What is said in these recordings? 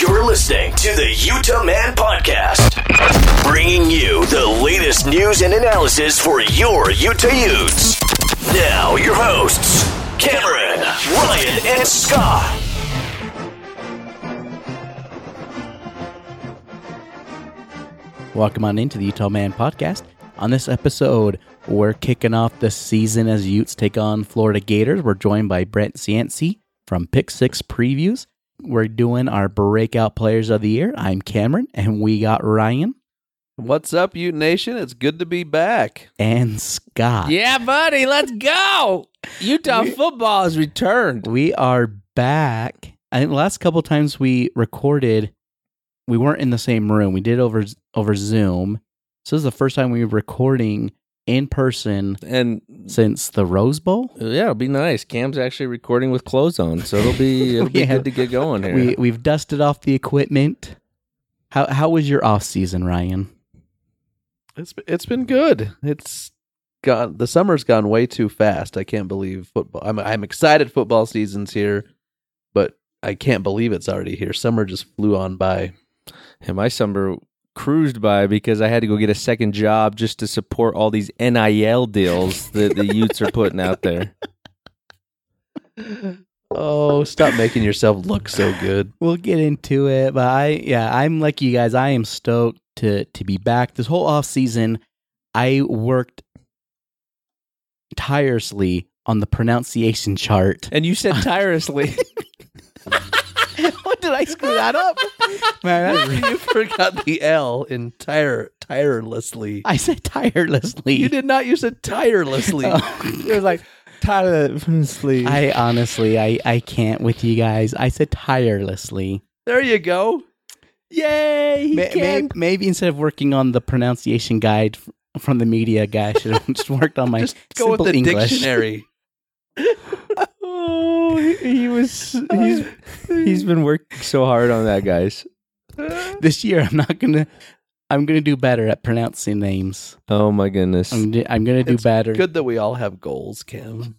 You're listening to the Utah Man Podcast, bringing you the latest news and analysis for your Utah Utes. Now, your hosts, Cameron, Ryan, and Scott. Welcome on into the Utah Man Podcast. On this episode, we're kicking off the season as Utes take on Florida Gators. We're joined by Brent Cianci from Pick Six Previews. We're doing our breakout players of the year. I'm Cameron, and we got Ryan What's up, Ute Nation? It's good to be back. and Scott. Yeah, buddy, let's go. Utah football has returned. We are back. I think the last couple times we recorded, we weren't in the same room. We did over over Zoom. So this is the first time we were recording in person And since the Rose Bowl. yeah, it'll be nice. Cam's actually recording with clothes on, so it'll be it'll be Yeah. good to get going here. We we've dusted off the equipment. How how was your off season, Ryan? It's it's been good. It's gone. The summer's gone way too fast. I can't believe football. I'm I'm excited. Football season's here, but I can't believe it's already here. Summer just flew on by. and my summer cruised by because I had to go get a second job just to support all these NIL deals that the Utes are putting out there. Oh, stop making yourself look so good. We'll get into it, but I yeah, I'm like you guys. I am stoked to to be back. This whole off season, I worked tirelessly on the pronunciation chart. And you said tirelessly. what did I screw that up? Man, that's re- you forgot the L in tire tirelessly. I said tirelessly. You did not. You said tirelessly. Oh. it was like tirelessly. I honestly, I I can't with you guys. I said tirelessly. There you go. Yay! He May- may- maybe instead of working on the pronunciation guide f- from the media guy, I should have just worked on my Just go with simple the English. dictionary. Oh, he, he was he's he's been working so hard on that, guys. This year, I'm not gonna. I'm gonna do better at pronouncing names. Oh my goodness. I'm, d- I'm gonna do It's better. Good that we all have goals, Kim.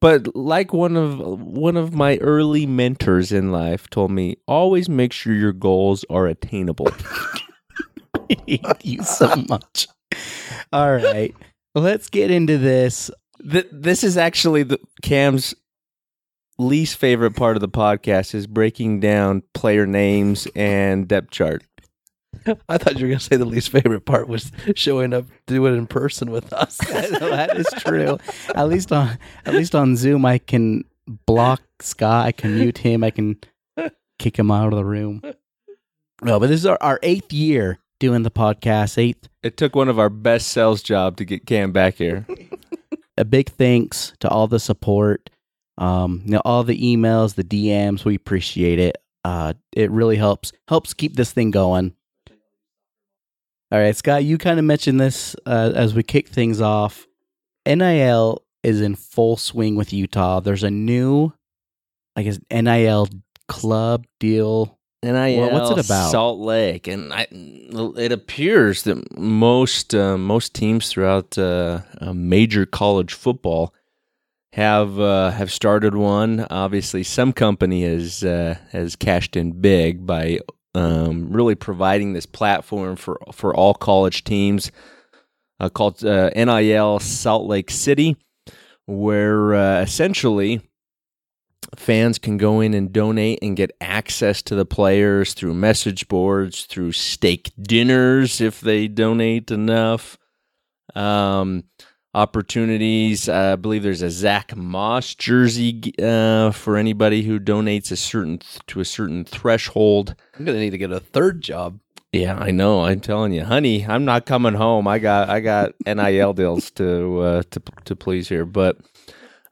But like one of one of my early mentors in life told me, always make sure your goals are attainable. I hate you so much. All right, let's get into this. Th- this is actually the Cam's least favorite part of the podcast is breaking down player names and depth chart. I thought you were going to say the least favorite part was showing up to do it in person with us. that is true. At least on at least on Zoom, I can block Scott. I can mute him. I can kick him out of the room. No, but this is our, our eighth year doing the podcast. Eighth. It took one of our best sales job to get Cam back here. A big thanks to all the support. Um, you know, all the emails, the DMs. We appreciate it. Uh, it really helps helps keep this thing going. All right, Scott, you kind of mentioned this uh, as we kick things off. NIL is in full swing with Utah. There's a new, I guess, NIL club deal. NIL, Well, what's it about? Salt Lake, and I, it appears that most uh, most teams throughout uh, uh, major college football have uh, have started one. Obviously, some company has uh, has cashed in big by um, really providing this platform for for all college teams uh, called uh, NIL Salt Lake City, where uh, essentially fans can go in and donate and get access to the players through message boards, through steak dinners if they donate enough. Um, opportunities. Uh, I believe there's a Zach Moss jersey uh, for anybody who donates a certain to a certain threshold. I'm going to need to get a third job. Yeah, I know. I'm telling you, honey, I'm not coming home. I got I got NIL deals to uh, to to please here, but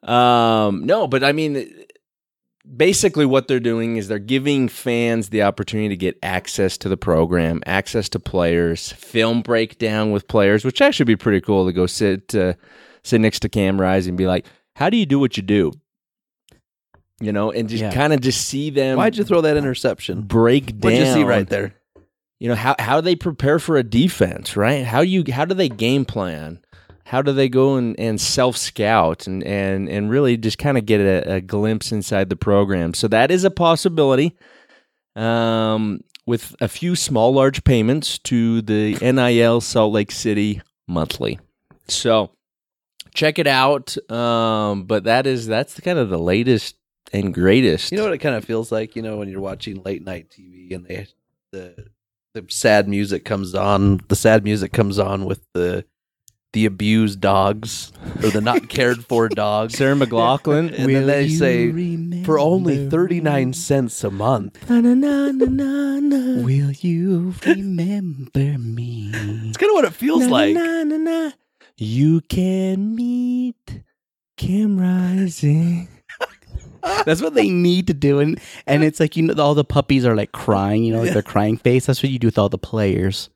um, no, but I mean, basically what they're doing is they're giving fans the opportunity to get access to the program, access to players, film breakdown with players, which actually be pretty cool to go sit uh, sit next to Cam Rise and be like, "How do you do what you do?" You know, and just Yeah. kind of just see them Why'd you throw that interception? break down. What'd you see right there? You know how how do they prepare for a defense, right? How do you how do they game plan? How do they go and, and self scout and, and and really just kind of get a, a glimpse inside the program? So that is a possibility. Um, with a few small large payments to the NIL Salt Lake City monthly. So check it out. Um, but that is that's the kind of the latest and greatest. You know what it kind of feels like, you know, when you're watching late night TV and they the the sad music comes on, the sad music comes on with the the abused dogs or the not cared for dogs. Sarah McLachlan. And then they say for only 39 cents a month. Will you remember me? It's kind of what it feels like. You can meet Cam Rising. That's what they need to do, and and it's like you know all the puppies are like crying, you know, like their crying face. That's what you do with all the players.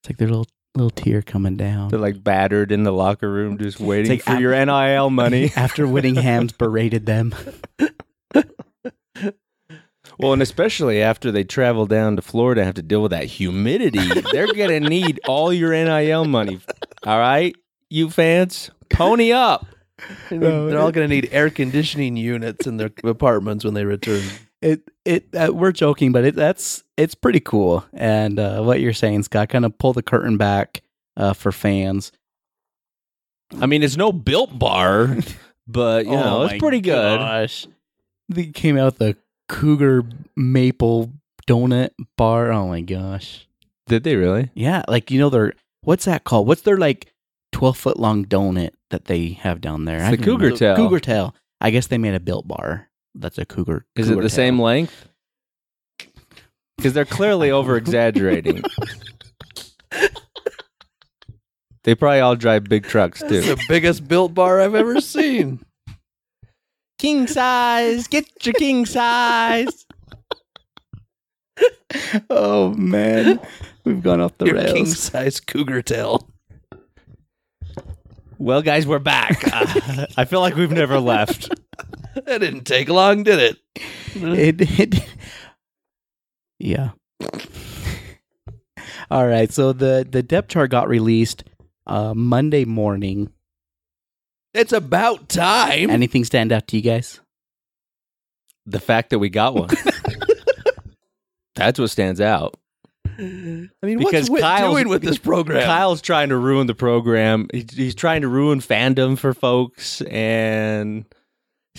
It's like their little little tear coming down. They're like battered in the locker room, just waiting like for af- your NIL money. After Whittingham's berated them. well, and especially after they travel down to Florida and have to deal with that humidity, they're gonna need all your NIL money. All right, you fans, pony up. They're all going to need air conditioning units in their apartments when they return. It it uh, we're joking, but it that's it's pretty cool. And uh, what you're saying, Scott, kind of pull the curtain back uh, for fans. I mean, it's no built bar, but you know, Oh it's pretty good. Gosh. They came out the Cougar Maple Donut Bar. Oh my gosh. Did they really? Yeah, like you know their what's that called? What's their like twelve foot long donut that they have down there? It's I the Cougar know. Tail. Cougar Tail. I guess they made a built bar. That's a cougar. Is it the tail. same length? Because they're clearly over exaggerating. they probably all drive big trucks It's too. the biggest built bar I've ever seen. king size, get your king size. Oh man, we've gone off the Your rails. king size cougar tail. Well, guys, we're back. Uh, I feel like we've never left. That didn't take long, did it? It, it yeah. All right, so the the depth chart got released uh, Monday morning. It's about time. Anything stand out to you guys? The fact that we got one. That's what stands out. I mean, Because what's Whit Kyle's- doing with this program? Kyle's trying to ruin the program. He's, he's trying to ruin fandom for folks, and he's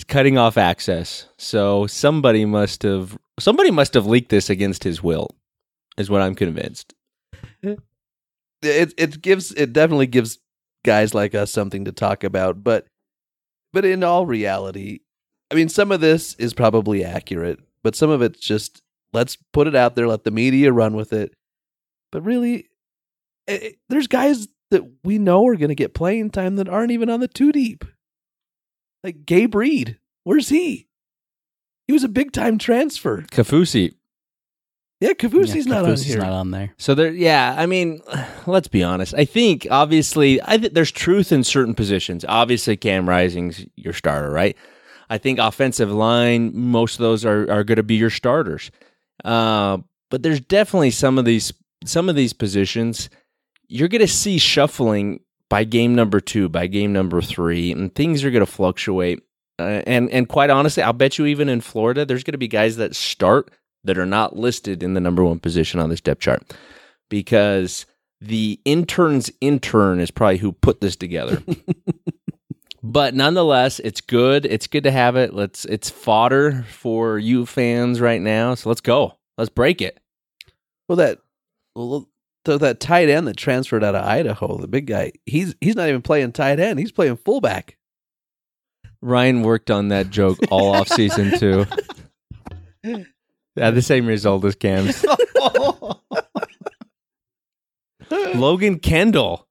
cutting off access. So somebody must have somebody must have leaked this against his will, is what I'm convinced. it it gives it definitely gives guys like us something to talk about, but but in all reality, I mean, some of this is probably accurate, but some of it's just let's put it out there, let the media run with it. But really, it, it- there's guys that we know are going to get playing time that aren't even on the two deep. Like Gabe Reid, where's he? He was a big time transfer. Kafusi. Yeah, Kavusi's Yeah, not on Kafusi's here. not on there. So there, yeah. I mean, let's be honest. I think obviously, I think there's truth in certain positions. Obviously, Cam Rising's your starter, right? I think offensive line, most of those are are going to be your starters. Uh, but there's definitely some of these some of these positions you're going to see shuffling by game number two, by game number three, and things are going to fluctuate. Uh, and and quite honestly, I'll bet you even in Florida, there's going to be guys that start that are not listed in the number one position on this depth chart because the intern's intern is probably who put this together. but nonetheless, it's good. It's good to have it. Let's it's fodder for you fans right now. So let's go. Let's break it. Well, that well, so that tight end that transferred out of Idaho, the big guy, he's he's not even playing tight end. He's playing fullback. Ryan worked on that joke all off season too. Had the same result as Cam's. Logan Kendall.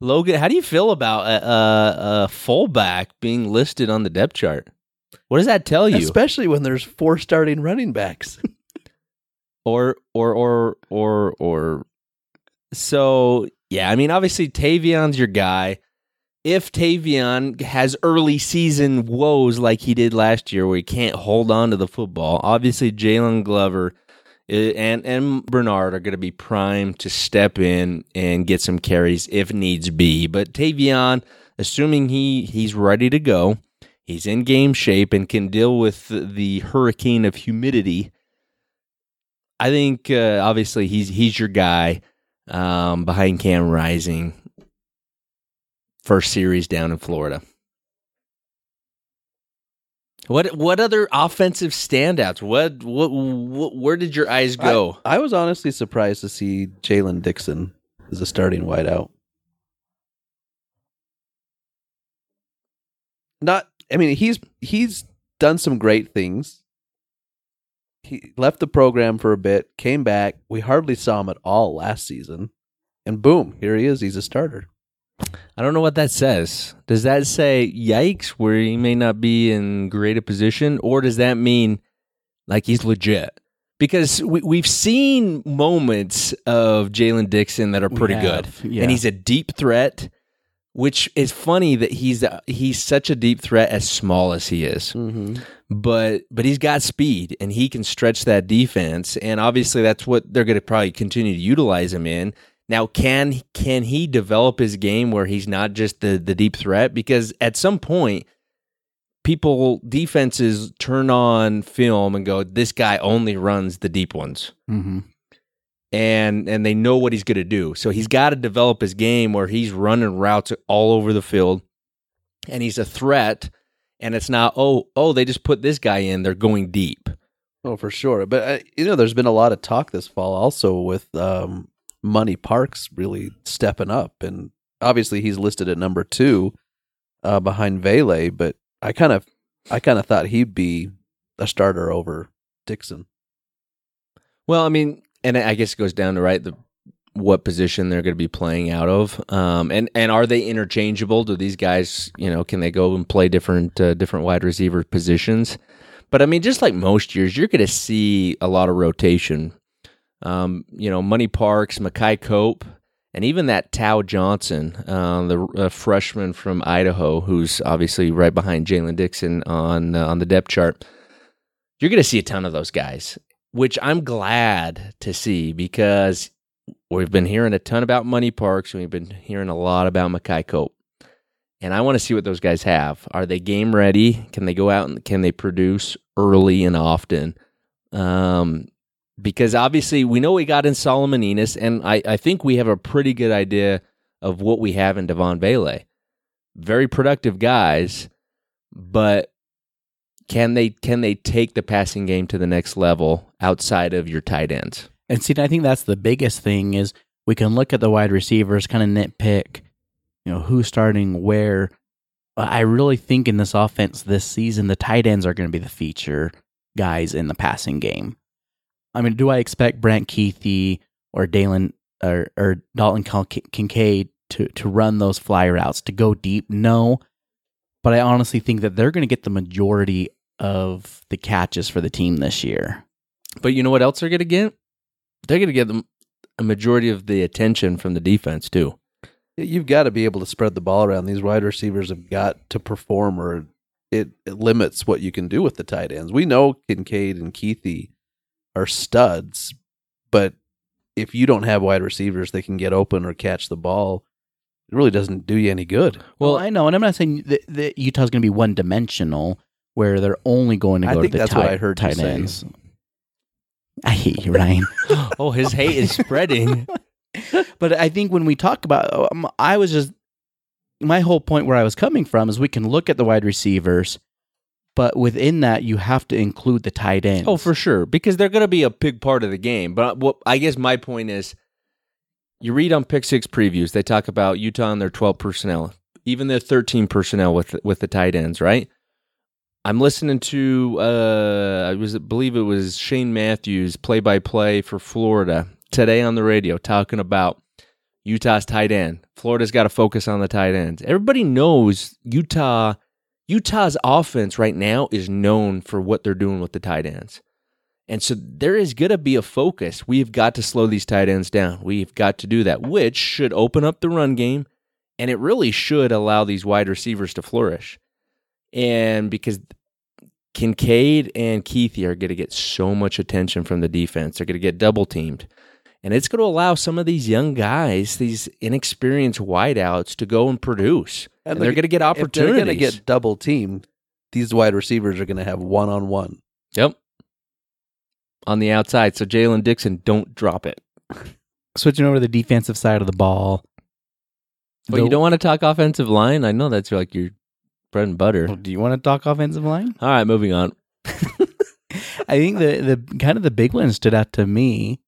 Logan, how do you feel about a, a, a fullback being listed on the depth chart? What does that tell you? Especially when there's four starting running backs. or or or or or so yeah i mean obviously tavion's your guy. If tavion has early season woes like he did last year where he can't hold on to the football obviously jalen glover eh, and and bernard are going to be primed to step in and get some carries if needs be. But tavion assuming he he's ready to go he's in game shape and can deal with the hurricane of humidity I think uh, obviously he's he's your guy um, behind Cam Rising. First series down in Florida. What what other offensive standouts? What what, what where did your eyes go? I, I was honestly surprised to see Jaylen Dixon as a starting wideout. Not, I mean, he's he's done some great things he left the program for a bit, came back. We hardly saw him at all last season. And boom, here he is. He's a starter. I don't know what that says. Does that say yikes, where he may not be in great a position, or does that mean like he's legit? Because we, we've seen moments of Jaylen Dixon that are pretty good, yeah. and he's a deep threat. Which is funny that he's he's such a deep threat as small as he is. Mm-hmm. But but he's got speed and he can stretch that defense. And obviously that's what they're going to probably continue to utilize him in. Now can can he develop his game where he's not just the the deep threat? Because at some point people defenses turn on film and go this guy only runs the deep ones. Mm-hmm. And and they know what he's going to do. So he's got to develop his game where he's running routes all over the field and he's a threat and it's not oh oh they just put this guy in they're going deep. Oh for sure. But uh, you know there's been a lot of talk this fall also with um, money parks really stepping up and obviously he's listed at number two uh, behind Vele, but I kind of I kind of thought he'd be a starter over Dixon. Well, I mean, and I guess it goes down to right the what position they're going to be playing out of, um, and and are they interchangeable? Do these guys, you know, can they go and play different uh, different wide receiver positions? But I mean, just like most years, you're going to see a lot of rotation. Um, you know, Money Parks, Makai Cope, and even that Tao Johnson, uh, the uh, freshman from Idaho, who's obviously right behind Jaylen Dixon on uh, on the depth chart. You're going to see a ton of those guys, which I'm glad to see because we've been hearing a ton about money parks and we've been hearing a lot about Makai Cope. And I want to see what those guys have. Are they game ready? Can they go out and can they produce early and often? Um, because obviously we know we got in Solomon Enos, and I, I think we have a pretty good idea of what we have in Devaughn Vele. Very productive guys, but can they can they take the passing game to the next level outside of your tight ends? And see, I think that's the biggest thing is we can look at the wide receivers, kind of nitpick, you know, who's starting where. I really think in this offense this season, the tight ends are going to be the feature guys in the passing game. I mean, do I expect Brant Kuithe or Dalen or, or Dalton Kincaid to, to run those fly routes to go deep? No. But I honestly think that they're going to get the majority of the catches for the team this year. But you know what else they're going to get? they're going to get them a majority of the attention from the defense too. You've got to be able to spread the ball around. These wide receivers have got to perform, or it, it limits what you can do with the tight ends. We know Kincaid and Kuithe are studs, but if you don't have wide receivers that can get open or catch the ball, it really doesn't do you any good. Well, I know, and I'm not saying that, that Utah's going to be one dimensional where they're only going to go I to think the that's tight, what I heard you tight say. ends. I hate you, Ryan. oh, his hate is spreading. but I think when we talk about, um, I was just my whole point where I was coming from is we can look at the wide receivers, but within that you have to include the tight ends. Oh, for sure, because they're going to be a big part of the game. But what I guess my point is, you read on Pick Six previews, they talk about Utah and their twelve personnel, even their thirteen personnel with with the tight ends, right? I'm listening to uh, I was I believe it was Shane Matthews play by play for Florida today on the radio talking about Utah's tight end. Florida's got to focus on the tight ends. Everybody knows Utah Utah's offense right now is known for what they're doing with the tight ends. And so there is going to be a focus. We've got to slow these tight ends down. We've got to do that, which should open up the run game and it really should allow these wide receivers to flourish. And because Kincaid and Kuithe are going to get so much attention from the defense, they're going to get double teamed. And it's going to allow some of these young guys, these inexperienced wideouts, to go and produce. And, they're going to get If they're going to get double teamed, these wide receivers are going to have one on one. Yep. On the outside. So Jaylen Dixon, don't drop it. Switching over to the defensive side of the ball. But The- you don't want to talk offensive line? I know that's like your bread and butter. Well, do you want to talk offensive line? All right, moving on. I think the the kind of the big one stood out to me.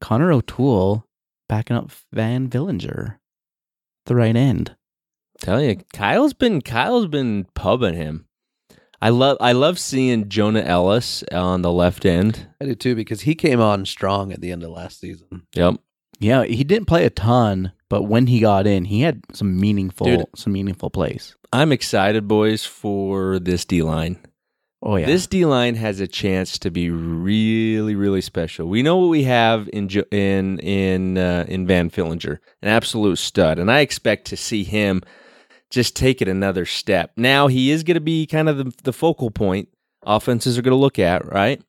Connor O'Toole backing up Van Fillinger, the right end. Tell you, Kyle's been Kyle's been pubbing him. I love I love seeing Jonah Elliss on the left end. I do too because he came on strong at the end of last season. Yep. Yeah, he didn't play a ton, but when he got in, he had some meaningful Dude. some meaningful plays. I'm excited, boys, for this D line. Oh yeah, This D line has a chance to be really, really special. We know what we have in in in uh, in Van Fillinger, an absolute stud, and I expect to see him just take it another step. Now he is going to be kind of the, the focal point offenses are going to look at, right?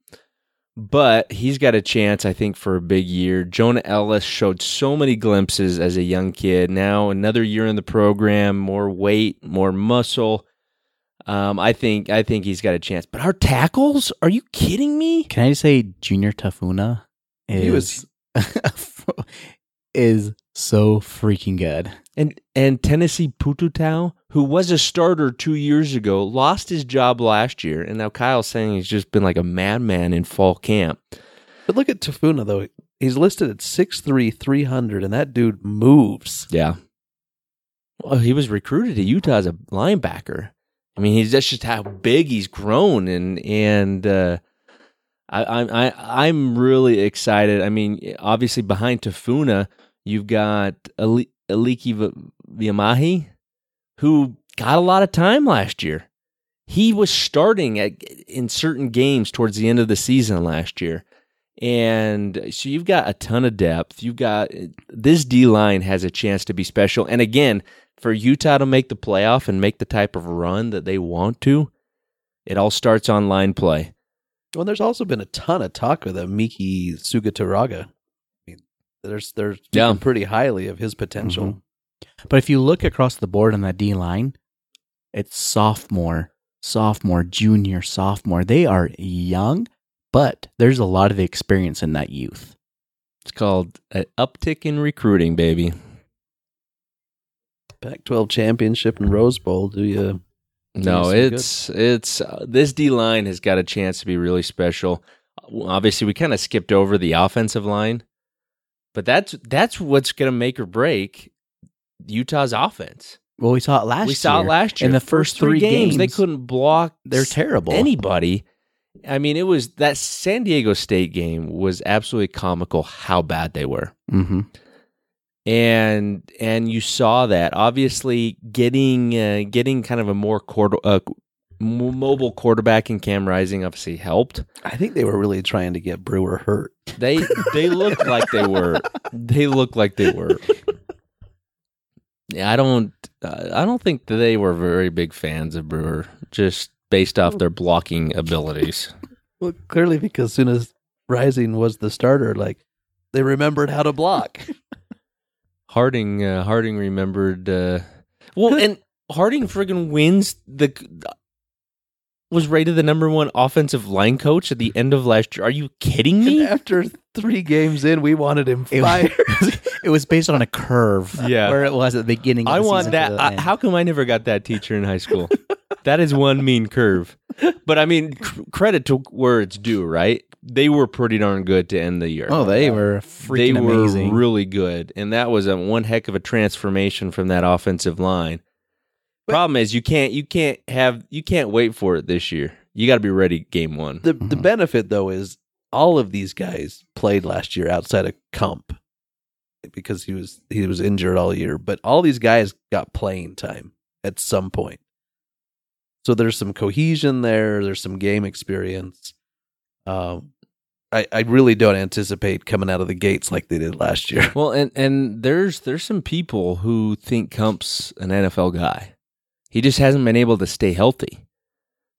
But he's got a chance, I think, for a big year. Jonah Elliss showed so many glimpses as a young kid. Now another year in the program, more weight, more muscle. Um, I think I think he's got a chance. But our tackles? Are you kidding me? Can I just say Junior Tafuna is He was- is so freaking good. And and Tennessee Pututau, who was a starter two years ago, lost his job last year, and now Kyle's saying he's just been like a madman in fall camp. But look at Tafuna though. He's listed at 6'3", 300, and that dude moves. Yeah. Well, he was recruited to Utah as a linebacker. I mean, he's that's just how big he's grown, and and uh, I, I'm I, I'm really excited. I mean, obviously behind Tafuna, you've got Ali- Aliki V- Vimahi, who got a lot of time last year. He was starting at, in certain games towards the end of the season last year. And so you've got a ton of depth. You've got this D line has a chance to be special. And again, for Utah to make the playoff and make the type of run that they want to, it all starts on line play. Well, there's also been a ton of talk with a Miki Suguturaga. I mean, there's there's Yeah. pretty highly of his potential. Mhm. But if you look across the board on that D line, it's sophomore, sophomore, junior, sophomore. They are young, but there's a lot of experience in that youth. It's called an uptick in recruiting, baby. Pac-12 championship and Rose Bowl. Do you? No, Yes, it's it's uh, this D line has got a chance to be really special. Obviously, we kind of skipped over the offensive line, but that's that's what's going to make or break Utah's offense. Well, we saw it last we saw year. it last year In the first three games, they couldn't block. They're terrible. Anybody. I mean, it was that San Diego State game was absolutely comical. How bad they were. hmm and and you saw that obviously getting uh, getting kind of a more quarter, uh, mobile quarterback in Cam Rising obviously helped. I think they were really trying to get Brewer hurt. They they looked like they were. They looked like they were. Yeah, I don't. Uh, I don't think they were very big fans of Brewer, just based off their blocking abilities. Well, clearly because as soon as Rising was the starter, like they remembered how to block. Harding uh, Harding remembered. Uh, well, and Harding friggin' wins the was rated the number one offensive line coach at the end of last year. Are you kidding and me? after three games in, we wanted him It, fired. was, it was based on a curve. Yeah. where it was at the beginning. Of I the want that. I, how come I never got that teacher in high school? that is one mean curve. But I mean, cr- credit to where it's due, right? They were pretty darn good to end the year. Oh, they were they freaking were amazing. really good, and that was a one heck of a transformation from that offensive line. Problem is, you can't you can't have you can't wait for it this year. You got to be ready game one. the the mm-hmm. benefit though is all of these guys played last year outside of Kump because he was he was injured all year. But all these guys got playing time at some point. So there's some cohesion there. There's some game experience. Um, I, I really don't anticipate coming out of the gates like they did last year. Well, and and there's there's some people who think Kump's an NFL guy. He just hasn't been able to stay healthy.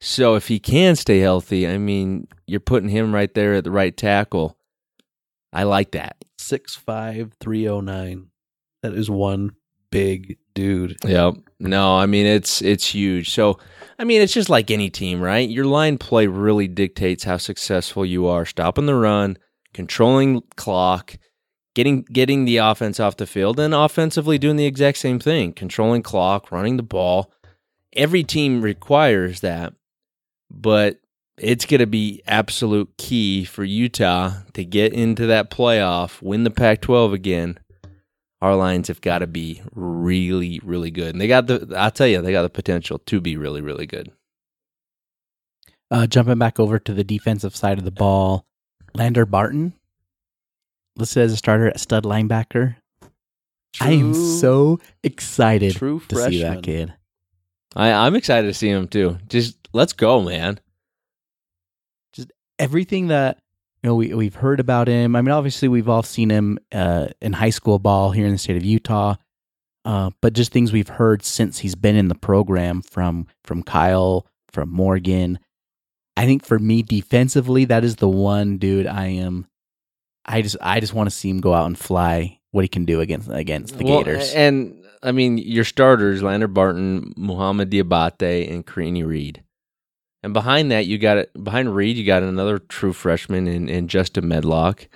So if he can stay healthy, I mean, you're putting him right there at the right tackle. I like that. Six five three oh nine. That is one big dude. Yep. No, I mean it's it's huge. So I mean it's just like any team, right? Your line play really dictates how successful you are. Stopping the run, controlling clock, getting getting the offense off the field, and offensively doing the exact same thing. Controlling clock, running the ball. Every team requires that. But it's going to be absolute key for Utah to get into that playoff, win the Pac 12 again. Our lines have got to be really, really good. And they got the, I'll tell you, they got the potential to be really, really good. Uh, jumping back over to the defensive side of the ball, Lander Barton listed as a starter at stud linebacker. I am so excited to see that kid. I, I'm excited to see him too. Just let's go, man. Just everything that you know we we've heard about him. I mean, obviously we've all seen him uh, in high school ball here in the state of Utah, uh, but just things we've heard since he's been in the program from from Kyle, from Morgan. I think for me defensively, that is the one dude I am. I just I just want to see him go out and fly. What he can do against against the Well, Gators. And I mean, your starters, Lander Barton, Muhammad Diabate, and Karene Reid. And behind that, you got it. Behind Reid, you got another true freshman in, in Justin Medlock.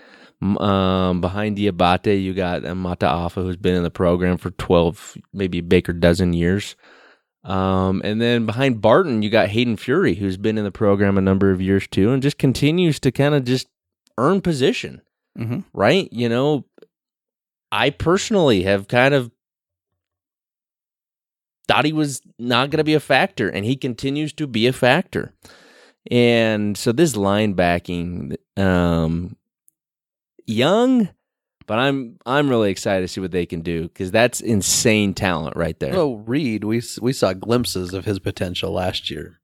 Um, behind Diabate, you got Mata Afa, who's been in the program for twelve, maybe a baker dozen years. Um, and then behind Barton, you got Hayden Fury, who's been in the program a number of years too, and just continues to kind of just earn position hmm right? You know, I personally have kind of thought he was not going to be a factor, and he continues to be a factor. And so this linebacking, um, young, but I'm I'm really excited to see what they can do because that's insane talent right there. Oh, Reid, we we saw glimpses of his potential last year.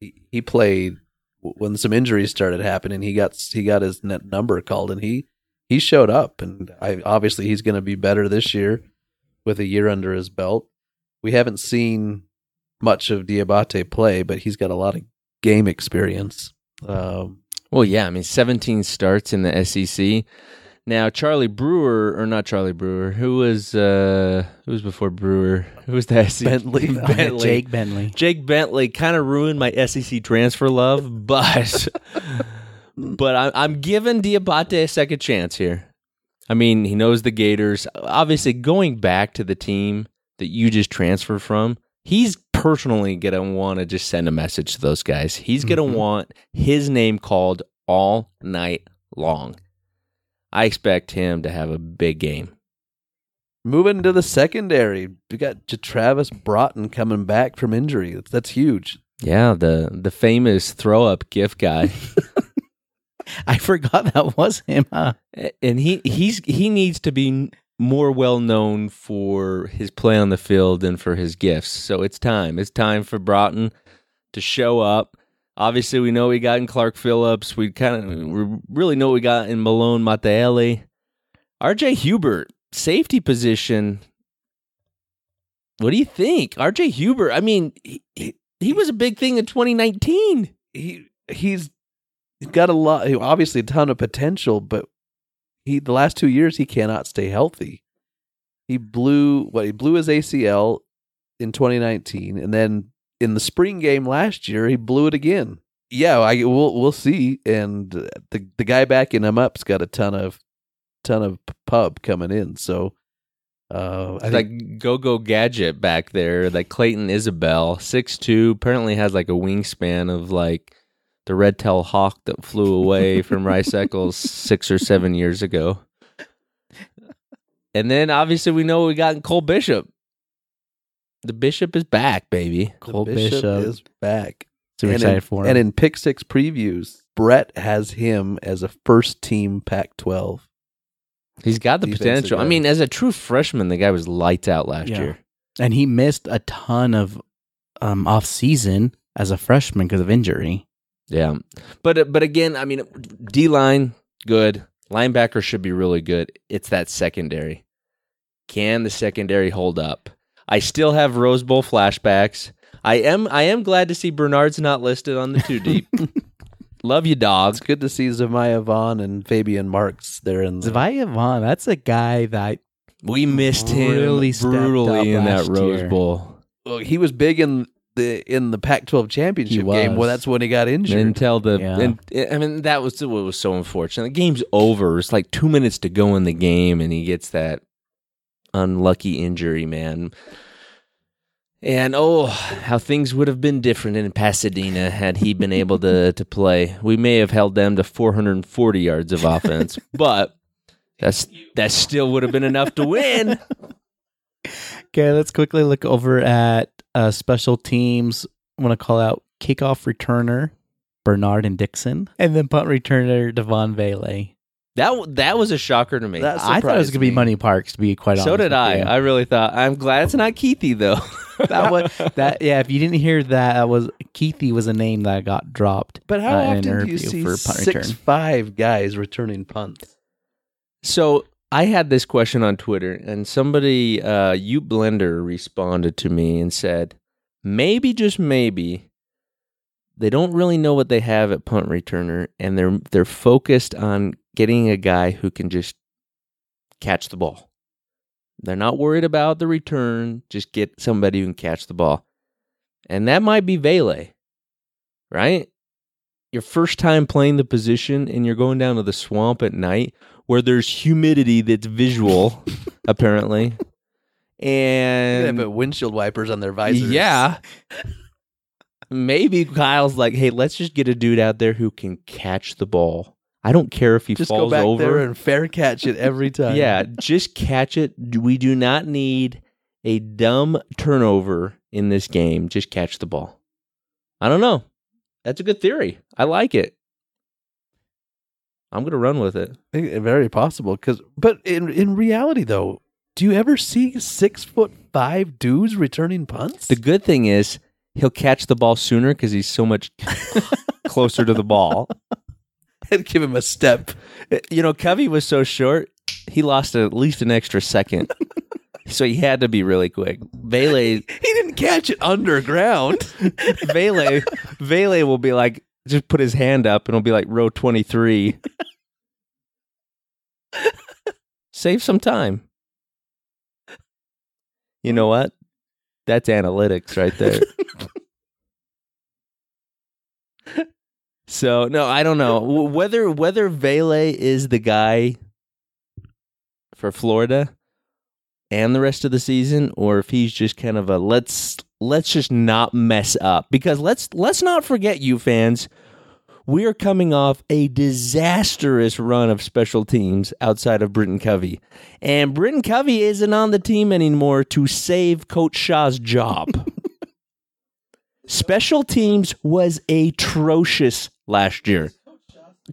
He he played when some injuries started happening. He got he got his net number called, and he he showed up. And I obviously he's going to be better this year with a year under his belt. We haven't seen much of Diabate play, but he's got a lot of game experience. Um, Well, yeah, I mean, 17 starts in the SEC. Now, Charlie Brewer, or not Charlie Brewer, who was uh who was before Brewer? Who was the SEC? Bentley. Bentley. Jake Bentley. Jake Bentley kind of ruined my SEC transfer love, but but I, I'm giving Diabate a second chance here. I mean, he knows the Gators. Obviously, going back to the team that you just transfer from, he's personally gonna want to just send a message to those guys. He's gonna Mhm. want his name called all night long. I expect him to have a big game. moving to the secondary, we got Travis Broughton coming back from injury. That's, that's huge. Yeah, the the famous throw up gift guy. I forgot that was him. Huh? and he he's he needs to be more well known for his play on the field than for his gifts. So it's time. It's time for Broughton to show up. Obviously, we know we got in Clark Phillips. We kind of we really know we got in Malone Mataele. RJ Hubert, safety position. What do you think? RJ Hubert, I mean, he, he, he was a big thing in 2019. he he's got a lot obviously a ton of potential but he the last two years he cannot stay healthy. He blew what he blew his acl in 2019 and then in the spring game last year he blew it again. Yeah i we'll we'll see and the the guy backing him up's got a ton of ton of pub coming in so uh I think like go go gadget back there, like Clayton Isbell, six two, apparently has like a wingspan of like the red tail hawk that flew away from Rice Eccles six or seven years ago. And then obviously we know what we got in Cole Bishop. The Bishop is back, baby. the Cole bishop, Bishop. is back Super and excited in, for him. And in pick six previews, Brett has him as a first team Pac 12. He's got the potential. I mean, as a true freshman, the guy was lights out last Yeah. year. and he missed a ton of um, off season as a freshman because of injury. Yeah, but uh, but again, I mean, D line good, linebacker should be really good. It's that secondary. Can the secondary hold up? I still have Rose Bowl flashbacks. I am I am glad to see Bernard's not listed on the two deep. Love you, It's dogs. good to see Zemaiah Vaughn and Fabian Marks there in the Zemaiah Vaughn, that's a guy that We missed him Really stepped brutally in that Rose year. Bowl Well, he was big in the in the Pac-12 championship game. Well, that's when he got injured. until the. Yeah. And, I mean, that was what was so unfortunate. The game's over. It's like two minutes to go in the game, and he gets that unlucky injury, man. And oh, how things would have been different in Pasadena had he been able to to play. We may have held them to 440 yards of offense, but that's that still would have been enough to win. Okay, let's quickly look over at uh, special teams. I want to call out kickoff returner Bernard and Dixon, and then punt returner Devaughn Vele. That that was a shocker to me. That I thought it was going to be me. Money Parks. To be quite honest, so did I. you. I really thought. I'm glad it's not Kuithe though. that was that. Yeah, if you didn't hear that, that was Kuithe was a name that got dropped. but how uh, in an often do you interview see for punt six return. five guys returning punts? So I had this question on Twitter, and somebody, uh, you blender, responded to me and said, maybe just maybe they don't really know what they have at punt returner, and they're they're focused on getting a guy who can just catch the ball. They're not worried about the return; just get somebody who can catch the ball, and that might be Vele, right? Your first time playing the position, and you're going down to the swamp at night where there's humidity that's visual, apparently. And They have windshield wipers on their visors. yeah, maybe Kyle's like, "Hey, let's just get a dude out there who can catch the ball. I don't care if he just go falls over. there and fair catch it every time. yeah, just catch it. We do not need a dumb turnover in this game. Just catch the ball. I don't know. That's a good theory. I like it. I'm gonna run with it. I think very possible. Because, but in in reality, though, do you ever see six foot five dudes returning punts? The good thing is he'll catch the ball sooner because he's so much closer to the ball. and give him a step. You know, Covey was so short, he lost at least an extra second. so he had to be really quick. Vele, He didn't catch it underground. Vele, Vele will be like, just put his hand up and it'll be like row 23. Save some time. You know what? That's analytics right there. so no, I don't know whether whether Vele is the guy for Florida and the rest of the season, or if he's just kind of a let's let's just not mess up because let's let's not forget you fans. We are coming off a disastrous run of special teams outside of Britton Covey. And Britton Covey isn't on the team anymore to save Coach Shah's job. special teams was atrocious last year.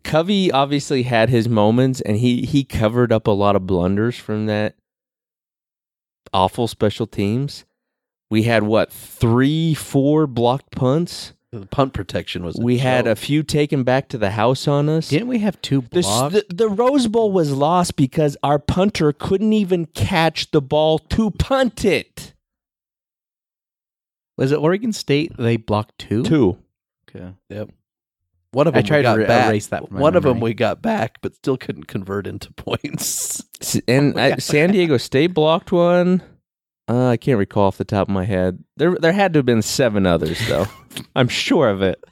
Covey obviously had his moments and he he covered up a lot of blunders from that awful special teams. We had what, 3 4 blocked punts? the punt protection was. We had a few taken back to the house on us. Didn't we have two The, the, the Rose Bowl was lost because our punter couldn't even catch the ball to punt it. was it Oregon State? They blocked two. Two. Okay. Yep. One of them I tried we to got re- back. erase that One of them we got back, but still couldn't convert into points. And uh, San Diego State blocked one. Uh, I can't recall off the top of my head. There, there had to have been seven others, though. I'm sure of it.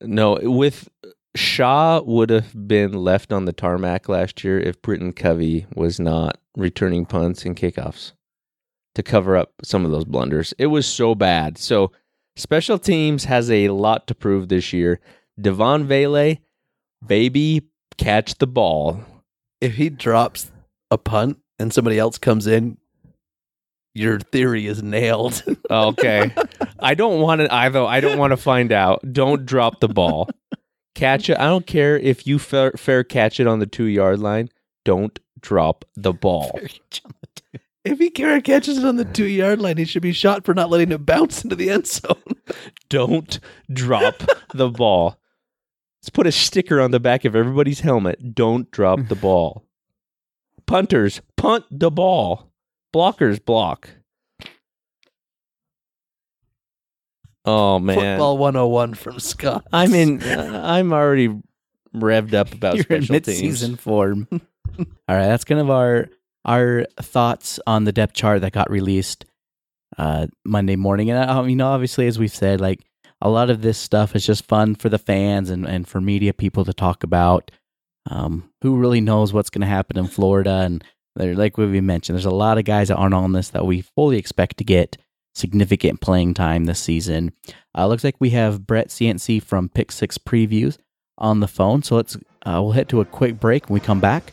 No, with Shah would have been left on the tarmac last year if Britton Covey was not returning punts and kickoffs to cover up some of those blunders. It was so bad. So special teams has a lot to prove this year. Devaughn Vele, baby, catch the ball. if he drops a punt and somebody else comes in, your theory is nailed. Okay. I don't want to I though I don't want to find out. Don't drop the ball. Catch it. I don't care if you fair, fair catch it on the 2 yard line. Don't drop the ball. If he catches it on the two yard line, he should be shot for not letting it bounce into the end zone. Don't drop the ball. Let's put a sticker on the back of everybody's helmet. Don't drop the ball. Punters, punt the ball. Blockers, block. Oh man, Football 101 from Scott. I'm in. uh, I'm already revved up about You're in special teams. mid-season form. All right, that's kind of our our thoughts on the depth chart that got released uh, Monday morning. And uh, you know, obviously, as we've said, like a lot of this stuff is just fun for the fans and and for media people to talk about. Um, who really knows what's going to happen in Florida? And like we mentioned, there's a lot of guys that aren't on this that we fully expect to get significant playing time this season. Uh, looks like we have Brett Ciancia from Pick Six Previews on the phone. So let's uh, we'll head to a quick break. When we come back,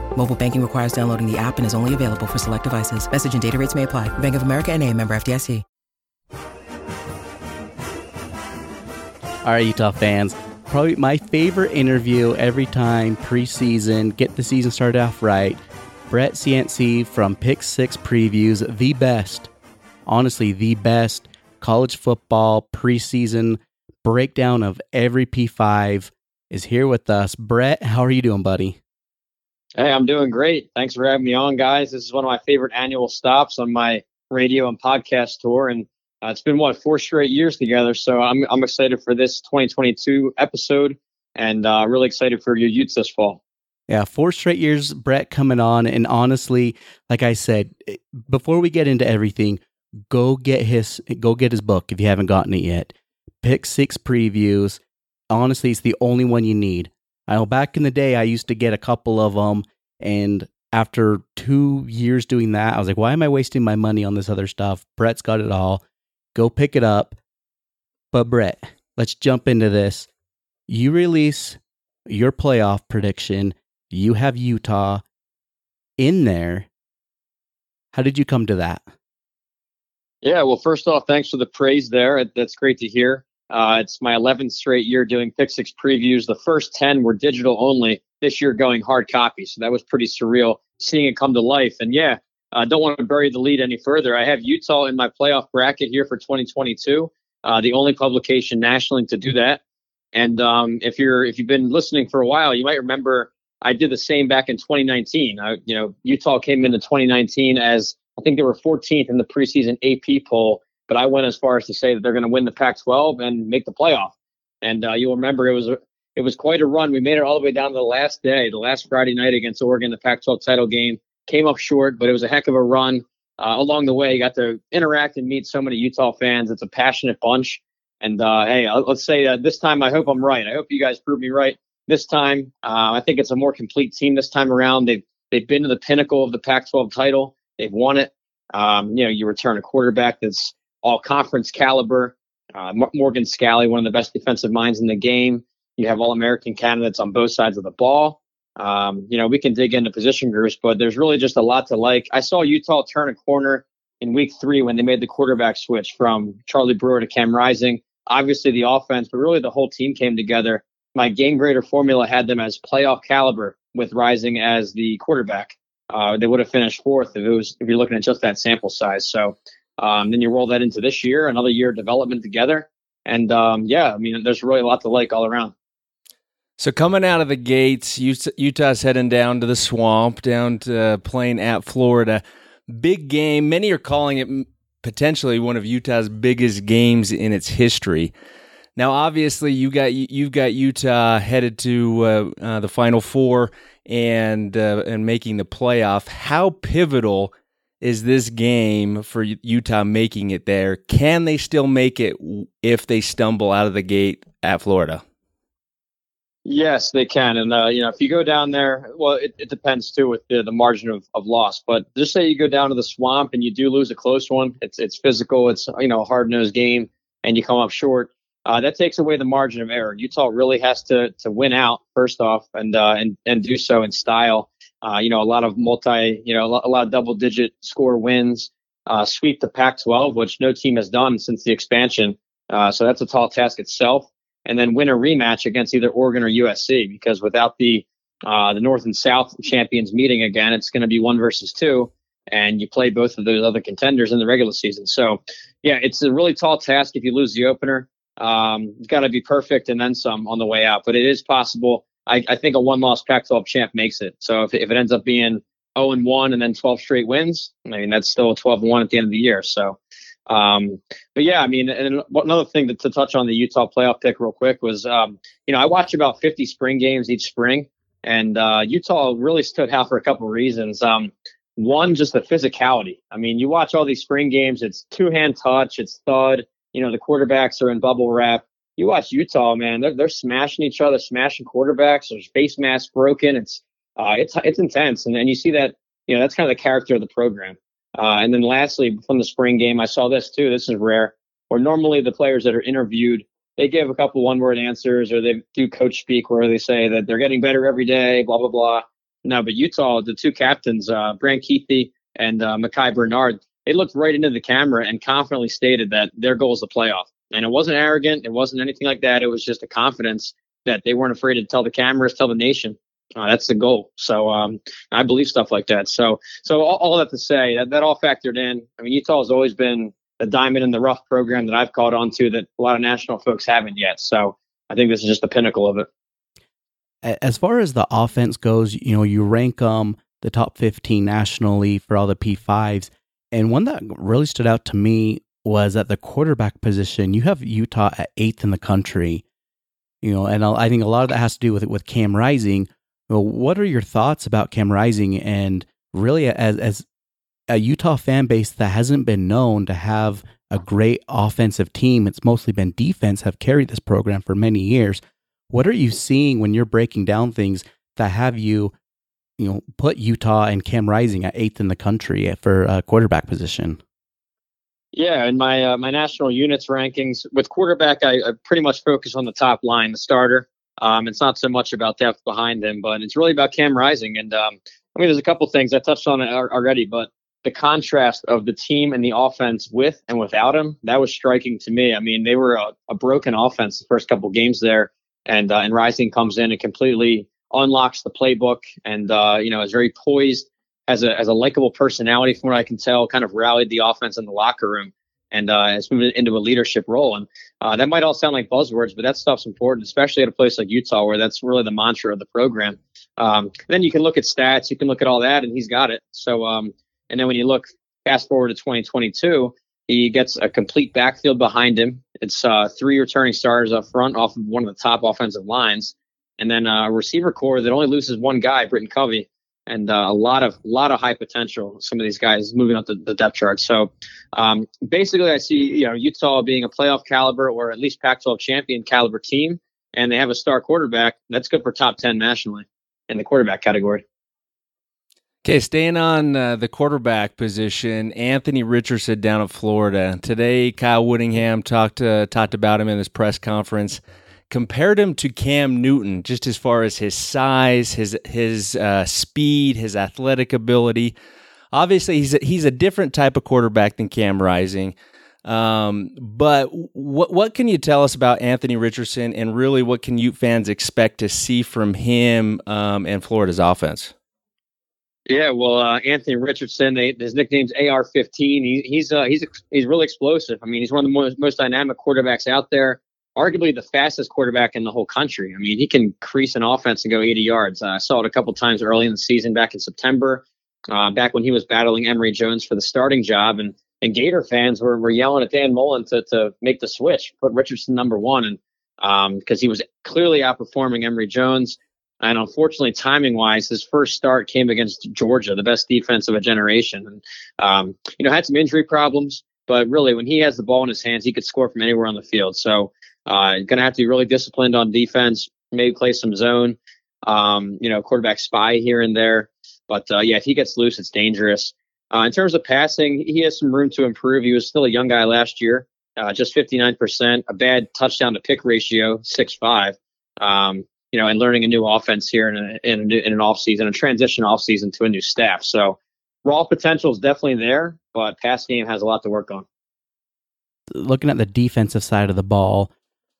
Mobile banking requires downloading the app and is only available for select devices. Message and data rates may apply. Bank of America and member FDIC. All right, Utah fans. Probably my favorite interview every time preseason, get the season started off right. Brett Ciancia from Pick Six Previews, the best, honestly, the best college football preseason breakdown of every P5 is here with us. Brett, how are you doing, buddy? Hey, I'm doing great. Thanks for having me on, guys. This is one of my favorite annual stops on my radio and podcast tour, and uh, it's been what four straight years together. So I'm I'm excited for this 2022 episode, and uh, really excited for your Utes this fall. Yeah, four straight years, Brett coming on, and honestly, like I said, eh, before we get into everything, go get his go get his book if you haven't gotten it yet. Pick six previews. Honestly, it's the only one you need. I know back in the day, I used to get a couple of them, and after two years doing that, I was like, why am I wasting my money on this other stuff? Brett's got it all. Go pick it up. But Brett, let's jump into this. You release your playoff prediction. You have Utah in there. How did you come to that? Yeah, well, first off, thanks for the praise there. That's great to hear. Uh, it's my 11th straight year doing Pick Six previews. The first 10 were digital only. This year going hard copy. So that was pretty surreal seeing it come to life. And yeah, I don't want to bury the lead any further. I have Utah in my playoff bracket here for 2022. Uh, the only publication nationally to do that. And um, if you're if you've been listening for a while, you might remember I did the same back in 2019. I, you know, Utah came into 2019 as I think they were 14th in the preseason AP poll, but I went as far as to say that they're going to win the Pac-12 and make the playoff. And uh, you'll remember it was it was quite a run. We made it all the way down to the last day, the last Friday night against Oregon, the Pac-12 title game. Came up short, but it was a heck of a run. Uh, along the way, you got to interact and meet so many Utah fans. It's a passionate bunch. And uh, hey, let's say uh, this time I hope I'm right. I hope you guys prove me right this time. Uh, I think it's a more complete team this time around. They've they've been to the pinnacle of the Pac-12 title. They've won it. Um, you know, you return a quarterback that's all conference caliber. Uh, Morgan Scalley, one of the best defensive minds in the game. You have all American candidates on both sides of the ball. Um, you know, we can dig into position groups, but there's really just a lot to like. I saw Utah turn a corner in week three when they made the quarterback switch from Charlie Brewer to Cam Rising. Obviously, the offense, but really the whole team came together. My game grader formula had them as playoff caliber with Rising as the quarterback. Uh, they would have finished fourth if it was if you're looking at just that sample size. So um, then you roll that into this year, another year of development together, and um, yeah, I mean, there's really a lot to like all around. So coming out of the gates, Utah's heading down to the swamp, down to playing at Florida. Big game. Many are calling it potentially one of Utah's biggest games in its history. Now, obviously, you got you've got Utah headed to uh, uh, the Final Four and uh, and making the playoff. How pivotal is this game for Utah making it there? Can they still make it if they stumble out of the gate at Florida? Yes, they can. And, uh, you know, if you go down there, well, it, it depends too with the, the margin of, of loss. But just say you go down to the swamp and you do lose a close one, it's, it's physical, it's, you know, a hard nosed game, and you come up short. Uh, that takes away the margin of error. Utah really has to to win out first off, and uh, and and do so in style. Uh, you know, a lot of multi, you know, a lot of double digit score wins, uh, sweep the Pac-12, which no team has done since the expansion. Uh, so that's a tall task itself and then win a rematch against either Oregon or USC because without the uh, the North and South champions meeting again, it's going to be one versus two, and you play both of those other contenders in the regular season. So, yeah, it's a really tall task if you lose the opener. Um, it's got to be perfect and then some on the way out, but it is possible. I, I think a one-loss Pac-12 champ makes it. So if, if it ends up being 0 and 1 and then 12 straight wins, I mean that's still a 12 1 at the end of the year. So um, but yeah, I mean, and another thing to, to, touch on the Utah playoff pick real quick was, um, you know, I watch about 50 spring games each spring, and uh, Utah really stood out for a couple of reasons. Um, one, just the physicality. I mean, you watch all these spring games, it's two hand touch, it's thud. You know, the quarterbacks are in bubble wrap. You watch Utah, man, they're, they're smashing each other, smashing quarterbacks. There's face masks broken. It's uh, it's it's intense, and then you see that. You know, that's kind of the character of the program. Uh, and then lastly, from the spring game, I saw this too. This is rare. Where normally the players that are interviewed, they give a couple one word answers or they do coach speak where they say that they're getting better every day, blah, blah, blah. No, but Utah, the two captains, uh, Brant Kuithe and uh, Micah Bernard, they looked right into the camera and confidently stated that their goal is the playoff. And it wasn't arrogant. It wasn't anything like that. It was just a confidence that they weren't afraid to tell the cameras, tell the nation uh, that's the goal. So um, I believe stuff like that. So so all, all, that to say that that all factored in. I mean, Utah has always been the diamond in the rough program that I've caught on to that a lot of national folks haven't yet. So I think this is just the pinnacle of it. As far as the offense goes, you know, you rank them um, the top 15 nationally for all the P5s. And one that really stood out to me was at the quarterback position. You have Utah at eighth in the country. You know, and I think a lot of that has to do with with Cam Rising, well, what are your thoughts about Cam Rising and really as as a Utah fan base that hasn't been known to have a great offensive team, it's mostly been defense have carried this program for many years. What are you seeing when you're breaking down things that have you, you know, put Utah and Cam Rising at eighth in the country for a quarterback position? Yeah, in my uh, my national units rankings with quarterback, I, I pretty much focus on the top line, the starter. Um, it's not so much about depth behind him, but it's really about Cam Rising. And um, I mean, there's a couple things I touched on already, but the contrast of the team and the offense with and without him, that was striking to me. I mean, they were a, a broken offense the first couple games there, and uh, and Rising comes in and completely unlocks the playbook, and uh, you know is very poised, has a as a likable personality from what I can tell, kind of rallied the offense in the locker room and uh, has moved into a leadership role. And uh, that might all sound like buzzwords, but that stuff's important, especially at a place like Utah, where that's really the mantra of the program. Um, then you can look at stats, you can look at all that, and he's got it. So, um, and then when you look fast forward to 2022, he gets a complete backfield behind him. It's uh, three returning starters up front off of one of the top offensive lines, and then uh, a receiver corps that only loses one guy, Britton Covey and uh, a lot of lot of high potential. Some of these guys moving up the, the depth chart. So um, basically, I see you know Utah being a playoff caliber or at least Pac-12 champion caliber team, and they have a star quarterback. That's good for top ten nationally in the quarterback category. Okay, staying on uh, the quarterback position, Anthony Richardson down at Florida today. Kyle Whittingham talked uh, talked about him in his press conference compared him to Cam Newton, just as far as his size, his his uh, speed, his athletic ability. Obviously, he's a, he's a different type of quarterback than Cam Rising. Um, but what what can you tell us about Anthony Richardson, and really, what can Ute fans expect to see from him um, and Florida's offense? Yeah, well, uh, Anthony Richardson, they, his nickname's AR-15. He, he's uh, he's he's really explosive. I mean, he's one of the most, most dynamic quarterbacks out there arguably the fastest quarterback in the whole country. I mean, he can crease an offense and go 80 yards. Uh, I saw it a couple times early in the season back in September, uh, back when he was battling Emory Jones for the starting job. And, and Gator fans were, were yelling at Dan Mullen to, to make the switch, put Richardson number one. And because um, he was clearly outperforming Emory Jones. And unfortunately, timing wise, his first start came against Georgia, the best defense of a generation. And, um, you know, had some injury problems, but really, when he has the ball in his hands, he could score from anywhere on the field. So, uh, going to have to be really disciplined on defense. maybe play some zone, um, you know, quarterback spy here and there. But uh, yeah, if he gets loose, it's dangerous. Uh, in terms of passing, he has some room to improve. He was still a young guy last year, uh, just 59%, a bad touchdown to pick ratio, 6'5. Um, you know, and learning a new offense here in, a, in, a new, in an off season, a transition off season to a new staff. So raw potential is definitely there, but pass game has a lot to work on. Looking at the defensive side of the ball,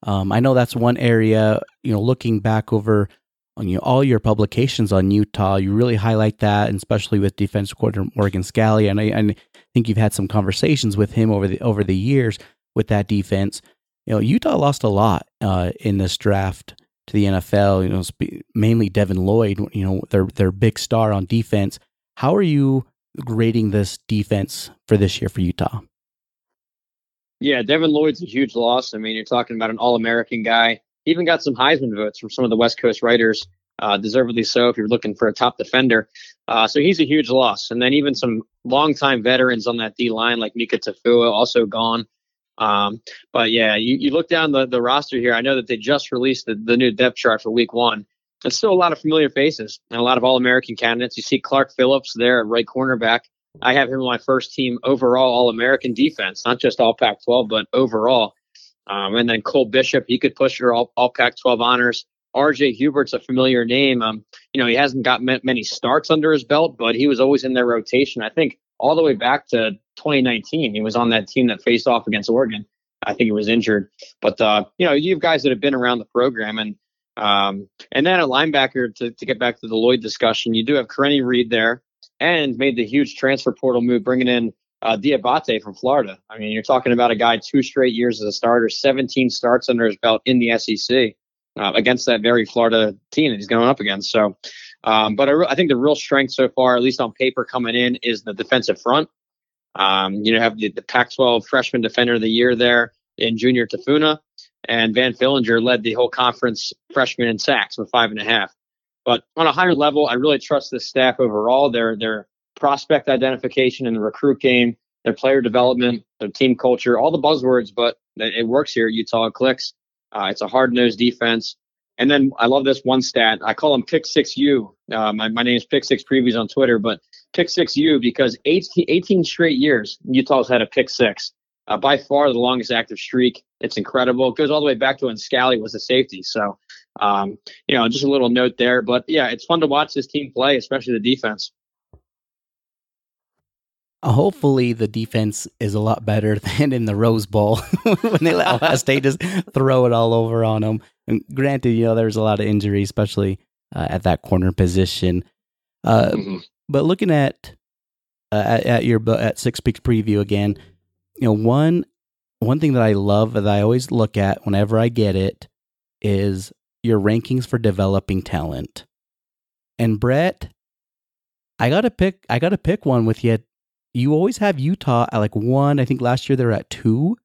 um, I know that's one area. You know, looking back over on you know, all your publications on Utah, you really highlight that, and especially with defense coordinator Morgan Scalley. And I, I think you've had some conversations with him over the over the years with that defense. You know, Utah lost a lot uh, in this draft to the NFL. You know, mainly Devin Lloyd. You know, their their big star on defense. How are you grading this defense for this year for Utah? Yeah, Devin Lloyd's a huge loss. I mean, you're talking about an All American guy. He even got some Heisman votes from some of the West Coast writers, uh, deservedly so. If you're looking for a top defender, uh, so he's a huge loss. And then even some longtime veterans on that D line like Mika Tafua also gone. Um, but yeah, you, you look down the, the roster here. I know that they just released the, the new depth chart for week one. It's still a lot of familiar faces and a lot of All American candidates. You see Clark Phillips there at right cornerback. I have him on my first team overall All American defense, not just All Pac 12, but overall. Um, and then Cole Bishop, he could push for all, all Pac 12 honors. RJ Hubert's a familiar name. Um, you know, he hasn't got many starts under his belt, but he was always in their rotation. I think all the way back to 2019, he was on that team that faced off against Oregon. I think he was injured, but uh, you know, you have guys that have been around the program, and um, and then a linebacker to, to get back to the Lloyd discussion, you do have Karene Reid there, and made the huge transfer portal move, bringing in uh, Diabate from Florida. I mean, you're talking about a guy two straight years as a starter, 17 starts under his belt in the SEC uh, against that very Florida team that he's going up against. So, um, but I, I, think the real strength so far, at least on paper coming in, is the defensive front. Um, you know, have the, the Pac-12 freshman defender of the year there in Junior Tafuna, and Van Fillinger led the whole conference freshman in sacks with five and a half. But on a higher level, I really trust this staff overall. They're they're prospect identification in the recruit game, their player development, their team culture, all the buzzwords, but it works here at Utah. It clicks. Uh, it's a hard nosed defense. And then I love this one stat. I call them Pick Six U. Uh, my, my name is Pick Six Previews on Twitter, but Pick Six U because 18, 18 straight years Utah's had a pick six. Uh, by far the longest active streak. It's incredible. It goes all the way back to when Scalley was a safety. So, um, you know, just a little note there. But yeah, it's fun to watch this team play, especially the defense hopefully the defense is a lot better than in the Rose Bowl when they let Ohio State just throw it all over on them. And granted, you know, there's a lot of injuries, especially uh, at that corner position. Uh, mm-hmm. But looking at, uh, at at your at Six Peaks preview again, you know, one one thing that I love that I always look at whenever I get it is your rankings for developing talent. And Brett, I gotta pick. I gotta pick one with you you always have Utah at like one. I think last year they were at 2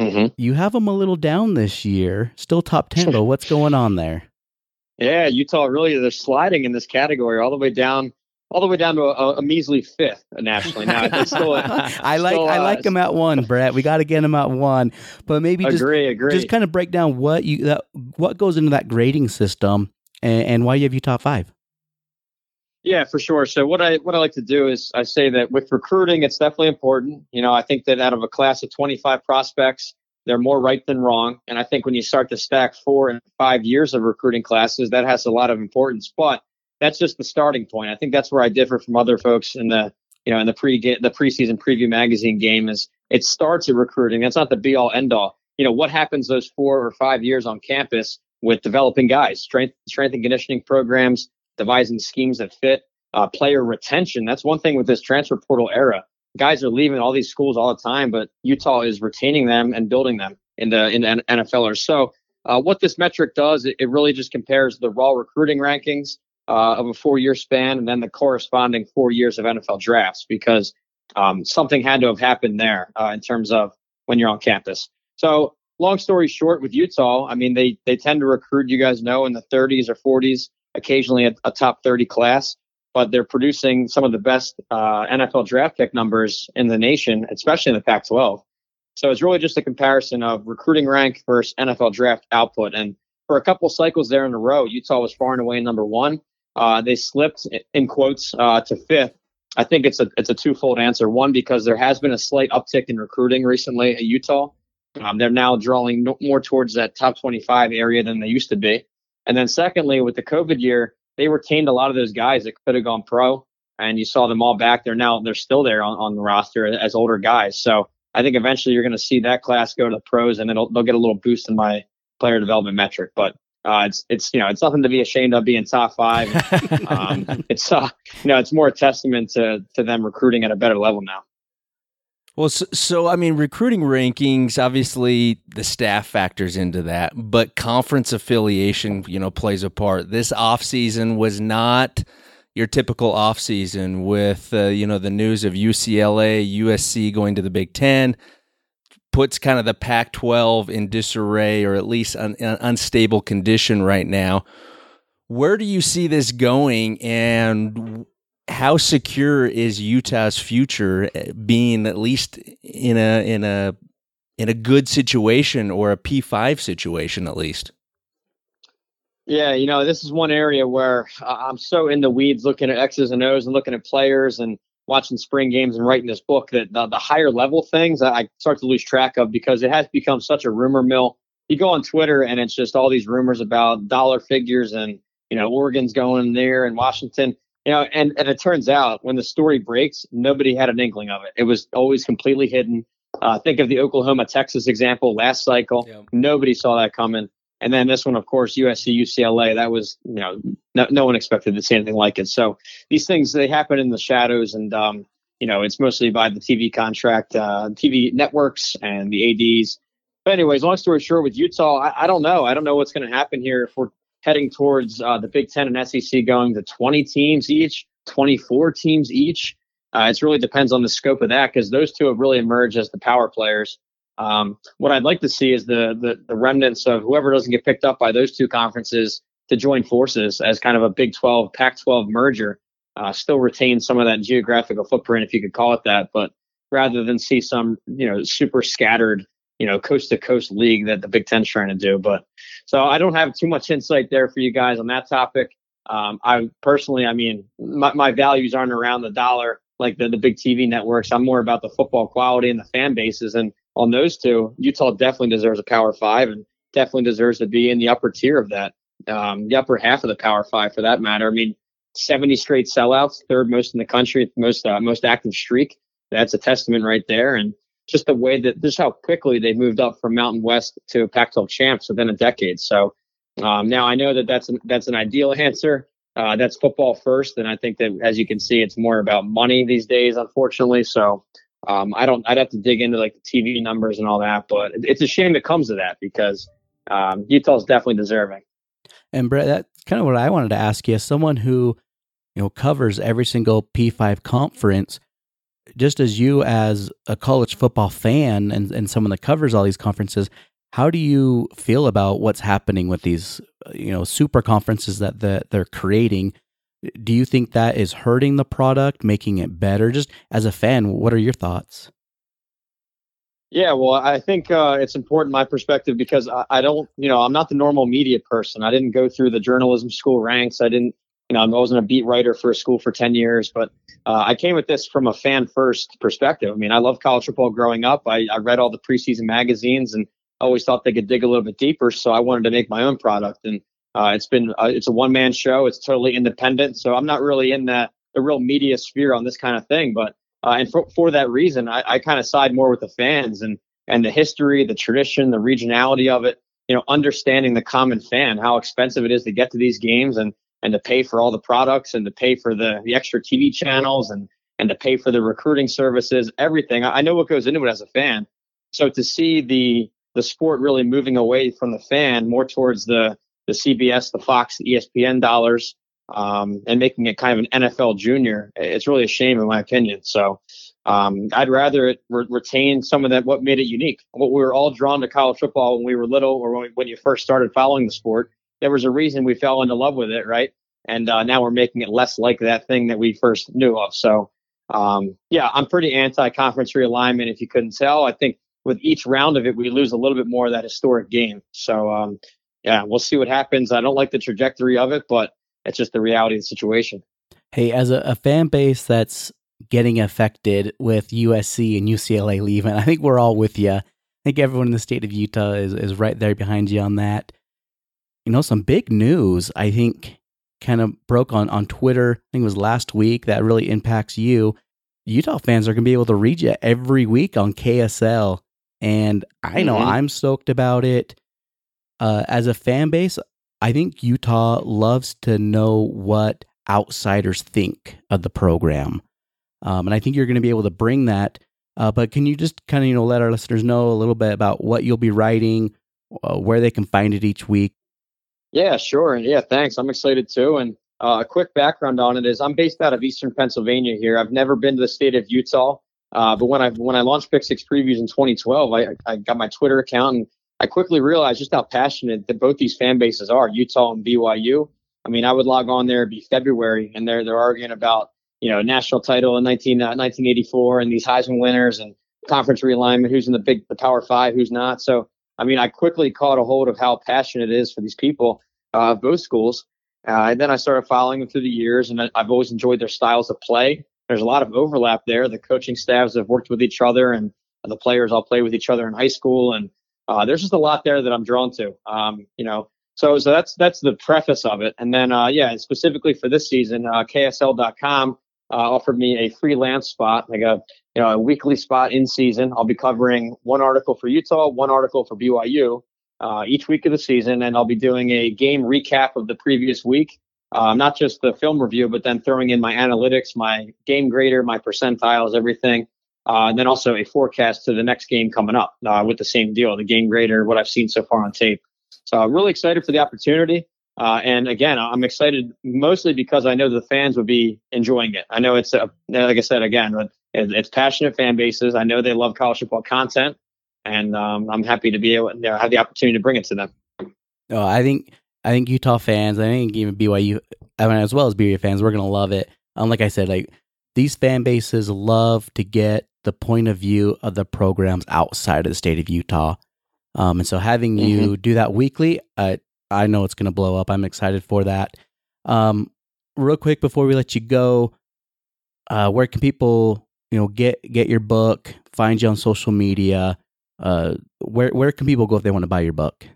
mm-hmm. You have them a little down this year, still top 10, but what's going on there? Yeah, Utah really, they're sliding in this category all the way down. All the way down to a, a measly fifth nationally. Now, it's still, I like still, uh, I like them at one, Brett. We got to get them at one, but maybe just agree, agree. just kind of break down what you that what goes into that grading system and, and why you have Utah five. Yeah, for sure. So what I what I like to do is I say that with recruiting, it's definitely important. You know, I think that out of a class of 25 prospects, they're more right than wrong. And I think when you start to stack four and five years of recruiting classes, that has a lot of importance. But that's just the starting point. I think that's where I differ from other folks in the you know in the pre the preseason preview magazine game is it starts at recruiting. That's not the be all end all. You know what happens those four or five years on campus with developing guys, strength strength and conditioning programs, devising schemes that fit. Uh, player retention. That's one thing with this transfer portal era. Guys are leaving all these schools all the time, but Utah is retaining them and building them in the in the NFL. So, uh, what this metric does, it, it, really just compares the raw recruiting rankings uh, of a four-year span and then the corresponding four years of NFL drafts, because um, something had to have happened there uh, in terms of when you're on campus. So, long story short, with Utah, I mean, they they tend to recruit, you guys know, in the 30s or 40s occasionally a, a top 30 class, but they're producing some of the best uh, NFL draft pick numbers in the nation, especially in the Pac 12. So it's really just a comparison of recruiting rank versus NFL draft output. And for a couple cycles there in a row, Utah was far and away number one. Uh, they slipped in quotes uh, to fifth. I think it's a it's a twofold answer. One, because there has been a slight uptick in recruiting recently at Utah. Um, they're now drawing no, more towards that top 25 area than they used to be. And then secondly, with the COVID year, they retained a lot of those guys that could have gone pro, and you saw them all back. They're now they're still there on, on the roster as older guys. So I think eventually you're going to see that class go to the pros, and it'll they'll get a little boost in my player development metric. But uh, it's it's you know it's nothing to be ashamed of being top five. um, it's uh, you know it's more a testament to to them recruiting at a better level now. Well, so, so, I mean, recruiting rankings, obviously the staff factors into that, but conference affiliation, you know, plays a part. This offseason was not your typical offseason with, uh, you know, the news of UCLA, USC going to the Big Ten, puts kind of the Pac 12 in disarray or at least an unstable condition right now. Where do you see this going and how secure is Utah's future eh, being at least in a in a in a good situation or a P5 situation at least? Yeah, you know, this is one area where I'm so in the weeds looking at X's and O's and looking at players and watching spring games and writing this book that the, the higher level things I start to lose track of because it has become such a rumor mill. You go on Twitter and it's just all these rumors about dollar figures and, you know, Oregon's going there and Washington you know, and, and it turns out when the story breaks, nobody had an inkling of it. It was always completely hidden. Uh, think of the Oklahoma Texas example last cycle. Yeah. Nobody saw that coming. And then this one, of course, USC UCLA. That was, you know, no, no one expected to see anything like it. So these things they happen in the shadows, and um, you know, it's mostly by the TV contract, uh, TV networks, and the ads. But anyways, long story short, with Utah, I, I don't know. I don't know what's going to happen here if we're heading towards uh, the Big Ten and SEC going to 20 teams each, 24 teams each. Uh, it really depends on the scope of that because those two have really emerged as the power players. Um, what I'd like to see is the, the, the remnants of whoever doesn't get picked up by those two conferences to join forces as kind of a Big 12 Pac-12 merger. Uh, still retain some of that geographical footprint, if you could call it that, but rather than see some you know super scattered you know coast to coast league that the Big Ten's trying to do. But so I don't have too much insight there for you guys on that topic. Um, I personally, I mean, my, my values aren't around the dollar like the, the big TV networks. I'm more about the football quality and the fan bases. And on those two, Utah definitely deserves a Power Five and definitely deserves to be in the upper tier of that, um, the upper half of the Power Five for that matter. I mean, 70 straight sellouts, third most in the country, most uh, most active streak. That's a testament right there. And just the way that just how quickly they moved up from Mountain West to Pac-12 champs within a decade. So um, now I know that that's an, that's an ideal answer. Uh, that's football first, and I think that as you can see, it's more about money these days, unfortunately. So um, I don't. I'd have to dig into like the TV numbers and all that, but it's a shame it comes to that because um, Utah's definitely deserving. And Brett, that's kind of what I wanted to ask you. As someone who you know covers every single P5 conference, just as you as a college football fan and, and someone that covers all these conferences how do you feel about what's happening with these you know super conferences that, that they're creating do you think that is hurting the product making it better just as a fan what are your thoughts yeah well i think uh, it's important my perspective because I, I don't you know i'm not the normal media person i didn't go through the journalism school ranks i didn't you know, I wasn't a beat writer for a school for 10 years, but uh, I came at this from a fan first perspective. I mean, I love college football growing up. I, I read all the preseason magazines and always thought they could dig a little bit deeper. So I wanted to make my own product. And uh, it's been, uh, it's a one man show. It's totally independent. So I'm not really in that the real media sphere on this kind of thing. But, uh, and for, for that reason, I, I kind of side more with the fans and, and the history, the tradition, the regionality of it, you know, understanding the common fan, how expensive it is to get to these games and, and to pay for all the products and to pay for the, the extra TV channels and, and to pay for the recruiting services, everything. I, I know what goes into it as a fan. So to see the, the sport really moving away from the fan more towards the, the CBS, the Fox, the ESPN dollars, um, and making it kind of an NFL junior, it's really a shame in my opinion. So, um, I'd rather it re- retain some of that, what made it unique. What we were all drawn to college football when we were little or when, we, when you first started following the sport there was a reason we fell into love with it, right? And uh, now we're making it less like that thing that we first knew of. So, um, yeah, I'm pretty anti-conference realignment. If you couldn't tell, I think with each round of it, we lose a little bit more of that historic game. So, um, yeah, we'll see what happens. I don't like the trajectory of it, but it's just the reality of the situation. Hey, as a, a fan base that's getting affected with USC and UCLA leaving, I think we're all with you. I think everyone in the state of Utah is, is right there behind you on that. You know, some big news, I think, kind of broke on, on Twitter. I think it was last week that really impacts you. Utah fans are going to be able to read you every week on KSL. And I know mm-hmm. I'm stoked about it. Uh, as a fan base, I think Utah loves to know what outsiders think of the program. Um, and I think you're going to be able to bring that. Uh, but can you just kind of, you know, let our listeners know a little bit about what you'll be writing, uh, where they can find it each week? Yeah, sure. Yeah, thanks. I'm excited too. And uh, a quick background on it is I'm based out of Eastern Pennsylvania here. I've never been to the state of Utah. Uh, but when I when I launched Pick Six Previews in 2012, I, I got my Twitter account and I quickly realized just how passionate that both these fan bases are, Utah and BYU. I mean, I would log on there, it'd be February, and they're they're arguing about you know national title in 19, uh, 1984 and these Heisman winners and conference realignment, who's in the big the Power Five, who's not. So I mean, I quickly caught a hold of how passionate it is for these people uh, of both schools. Uh, and then I started following them through the years, and I've always enjoyed their styles of play. There's a lot of overlap there. The coaching staffs have worked with each other, and the players all play with each other in high school. And uh, there's just a lot there that I'm drawn to. Um, you know, so so that's that's the preface of it. And then uh, yeah, specifically for this season, uh, KSL.com uh, offered me a freelance spot, like a you know a weekly spot in season. I'll be covering one article for Utah, one article for BYU uh, each week of the season, and I'll be doing a game recap of the previous week. Uh, not just the film review, but then throwing in my analytics, my game grader, my percentiles, everything. Uh, and then also a forecast to the next game coming up uh, with the same deal, the game grader, what I've seen so far on tape. So I'm really excited for the opportunity. Uh, and again, I'm excited mostly because I know the fans would be enjoying it. I know it's a, like I said again, it's passionate fan bases. I know they love college football content, and um, I'm happy to be able to have the opportunity to bring it to them. Oh, I think I think Utah fans, I think even BYU, I mean, as well as BYU fans, we're gonna love it. Um, like I said, like these fan bases love to get the point of view of the programs outside of the state of Utah. Um, and so having mm-hmm. you do that weekly, I I know it's gonna blow up. I'm excited for that. Um, real quick before we let you go, uh, where can people you know get get your book, find you on social media? Uh, where where can people go if they want to buy your book?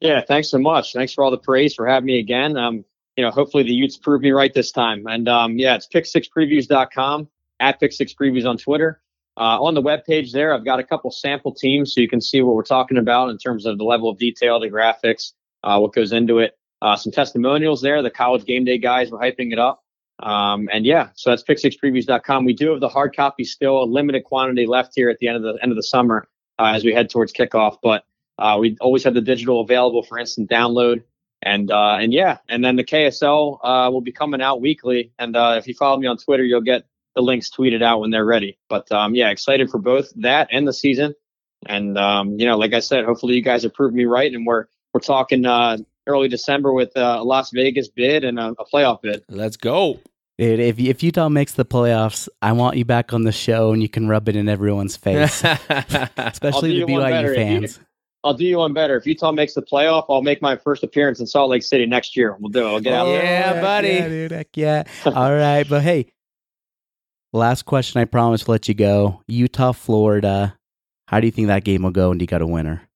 Yeah, thanks so much. Thanks for all the praise for having me again. Um, you know, hopefully the Utes prove me right this time. And um, yeah, it's pick6previews.com at pick6previews on Twitter. Uh, on the web page there, I've got a couple sample teams so you can see what we're talking about in terms of the level of detail, the graphics, uh, what goes into it. Uh, some testimonials there. The college game day guys were hyping it up. Um, and yeah, so that's pick6previews.com. We do have the hard copy still, a limited quantity left here at the end of the end of the summer uh, as we head towards kickoff. But uh, we always have the digital available for instant download. And uh, and yeah, and then the KSL will be coming out weekly. And if you follow me on Twitter, you'll get the links tweeted out when they're ready. But um, yeah, excited for both that and the season. And um, you know, like I said, hopefully you guys have proved me right, and we're we're talking uh, early December with a Las Vegas bid and a, a playoff bid. Let's go. Dude, if if Utah makes the playoffs, I want you back on the show and you can rub it in everyone's face, especially the BYU fans. I'll do you one better. If Utah makes the playoff, I'll make my first appearance in Salt Lake City next year. We'll do it. I'll get out yeah, there. Yeah, buddy. Yeah, dude, heck yeah. All right. But hey, last question. I promise to let you go. Utah, Florida. How do you think that game will go and do you got a winner?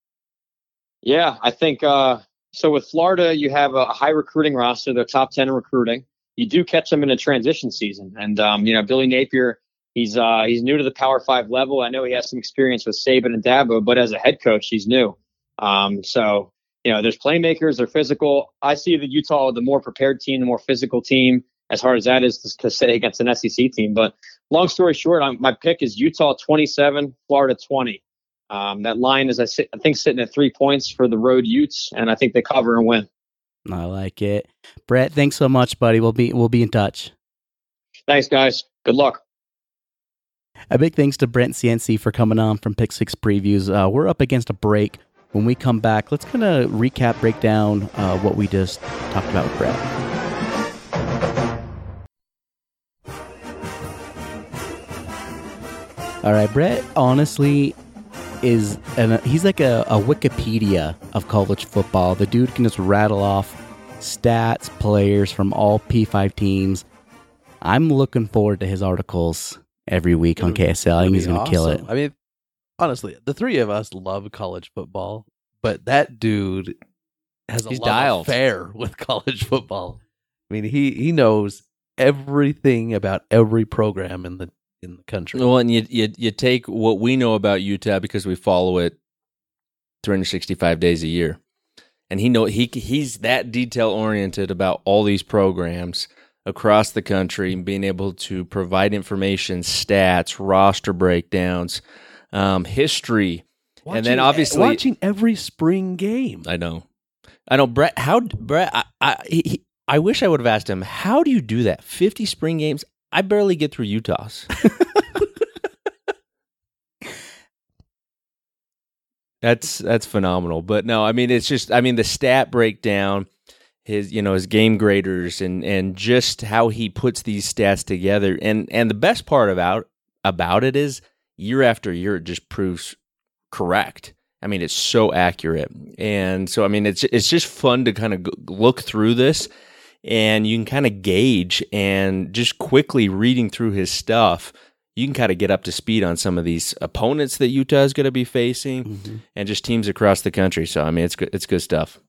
Yeah, I think uh, so. With Florida, you have a high recruiting roster. They're top 10 in recruiting. You do catch them in a transition season. And, um, you know, Billy Napier He's uh, he's new to the Power Five level. I know he has some experience with Saban and Dabo, but as a head coach, he's new. Um, so you know, there's playmakers, they're physical. I see the Utah the more prepared team, the more physical team. As hard as that is to, say against an SEC team, but long story short, I'm, my pick is Utah 27, Florida 20. Um, that line is I, sit, I think sitting at three points for the road Utes, and I think they cover and win. I like it, Brett. Thanks so much, buddy. We'll be we'll be in touch. Thanks, guys. Good luck. A big thanks to Brent Ciancia for coming on from Pick Six Previews. Uh, we're up against a break. When we come back, let's kind of recap, break down uh, what we just talked about with Brett. All right, Brett, honestly, is an, he's like a, a Wikipedia of college football. The dude can just rattle off stats, players from all P5 teams. I'm looking forward to his articles every week on KSL. I think he's going to kill it. I mean, honestly, the three of us love college football, but that dude has a He's love dialed. affair with college football. I mean, he he knows everything about every program in the in the country. Well, and you, you you take what we know about Utah because we follow it 365 days a year, and he know he he's that detail oriented about all these programs across the country, and being able to provide information, stats, roster breakdowns, um, history, and then obviously watching every spring game. I know. I know, Brett. How Brett? I I, he, I wish I would have asked him. How do you do that? Fifty spring games. I barely get through Utah's. that's that's phenomenal. But no, I mean it's just. I mean the stat breakdown, his you know his game graders, and and just how he puts these stats together. And and the best part about about it is year after year it just proves correct. I mean, it's so accurate, and so I mean, it's it's just fun to kind of look through this, and you can kind of gauge and just quickly reading through his stuff, you can kind of get up to speed on some of these opponents that Utah is going to be facing, mm-hmm. and just teams across the country. So I mean, it's good, it's good stuff.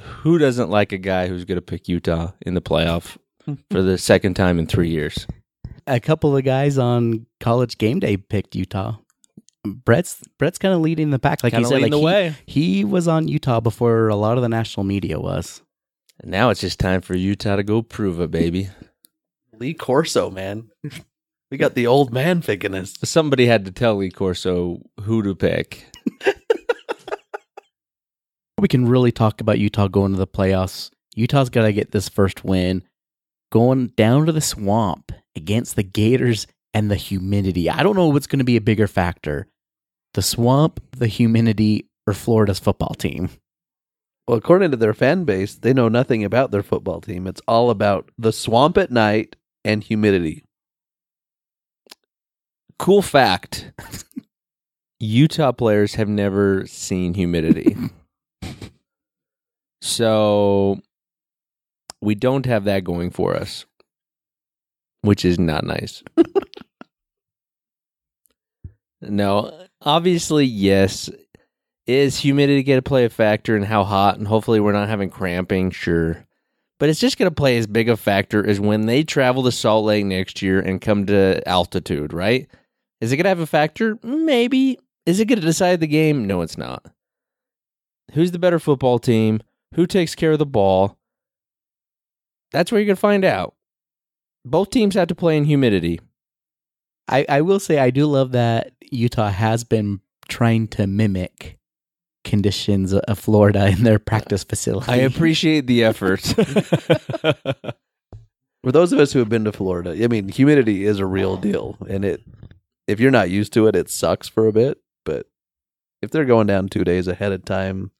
Who doesn't like a guy who's going to pick Utah in the playoff for the second time in three years? A couple of guys on college game day picked Utah. Brett's Brett's kind of leading the pack, like Kinda he said. leading Like the he, way. he was on Utah before a lot of the national media was. And now it's just time for Utah to go prove it, baby. Lee Corso, man. we got the old man picking us. Somebody had to tell Lee Corso who to pick. We can really talk about Utah going to the playoffs. Utah's got to get this first win, going down to the swamp against the Gators and the humidity. I don't know what's going to be a bigger factor the swamp, the humidity, or Florida's football team. Well, according to their fan base, they know nothing about their football team. It's all about the swamp at night and humidity. Cool fact Utah players have never seen humidity. so we don't have that going for us, which is not nice. no, obviously, yes. Is humidity going to play a factor in how hot and hopefully we're not having cramping? Sure. But it's just going to play as big a factor as when they travel to Salt Lake next year and come to altitude, right? Is it going to have a factor? Maybe. Is it going to decide the game? No, it's not. Who's the better football team? Who takes care of the ball? That's where you're going to find out. Both teams have to play in humidity. I, I will say I do love that Utah has been trying to mimic conditions of Florida in their practice facility. I appreciate the effort. For those of us who have been to Florida, I mean, humidity is a real deal, and it if you're not used to it, it sucks for a bit. But if they're going down two days ahead of time,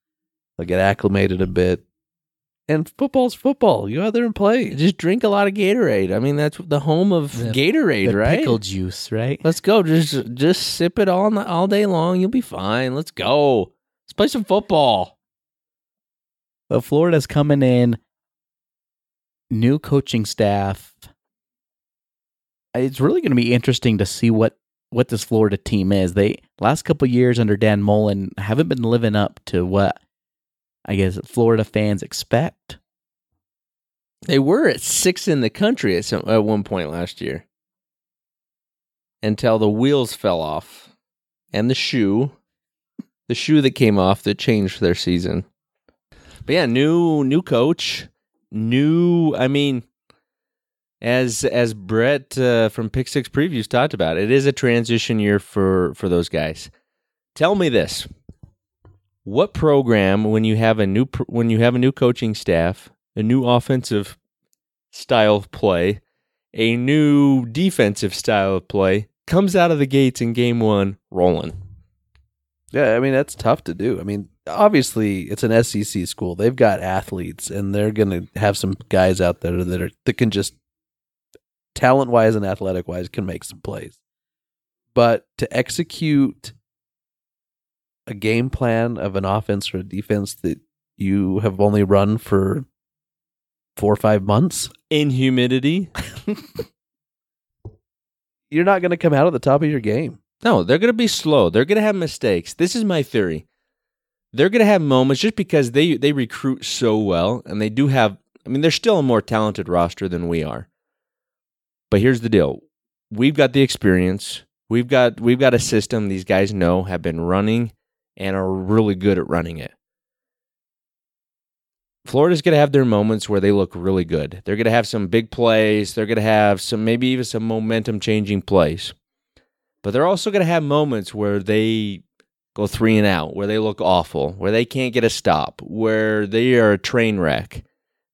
they'll get acclimated a bit. And football's football. You go out there and play. Just drink a lot of Gatorade. I mean, that's the home of The- Gatorade, the right? pickle juice, right? Let's go. Just just sip it all all day long. You'll be fine. Let's go. Let's play some football. But Florida's coming in, new coaching staff. It's really going to be interesting to see what what this Florida team is. They last couple years under Dan Mullen haven't been living up to what I guess Florida fans expect. They were at six in the country at some at one point last year, until the wheels fell off, and the shoe, the shoe that came off that changed their season. But yeah, new new coach, new. I mean, as as Brett uh, from Pick Six Previews talked about, it is a transition year for for those guys. Tell me this: what program when you have a new when you have a new coaching staff, a new offensive style of play, a new defensive style of play comes out of the gates in game one rolling. Yeah, I mean that's tough to do. I mean, obviously it's an SEC school. They've got athletes, and they're going to have some guys out there that are that can just talent wise and athletic wise can make some plays. But to execute a game plan of an offense or a defense that you have only run for four or five months, In humidity, you're not going to come out at the top of your game. No, they're going to be slow. They're going to have mistakes. This is my theory. They're going to have moments just because they they recruit so well, and they do have. I mean, they're still a more talented roster than we are. But here's the deal: we've got the experience. We've got we've got a system these guys know have been running and are really good at running it. Florida's going to have their moments where they look really good. They're going to have some big plays. They're going to have some maybe even some momentum changing plays. But they're also going to have moments where they go three and out, where they look awful, where they can't get a stop, where they are a train wreck.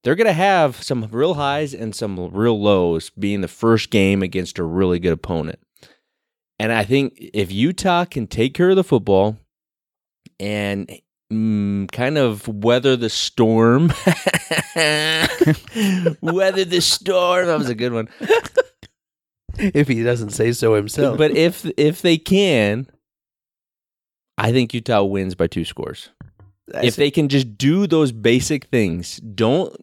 They're going to have some real highs and some real lows being the first game against a really good opponent. And I think if Utah can take care of the football and mm, kind of weather the storm, weather the storm, that was a good one. If he doesn't say so himself. But if if they can, I think Utah wins by two scores. if they can just do those basic things, don't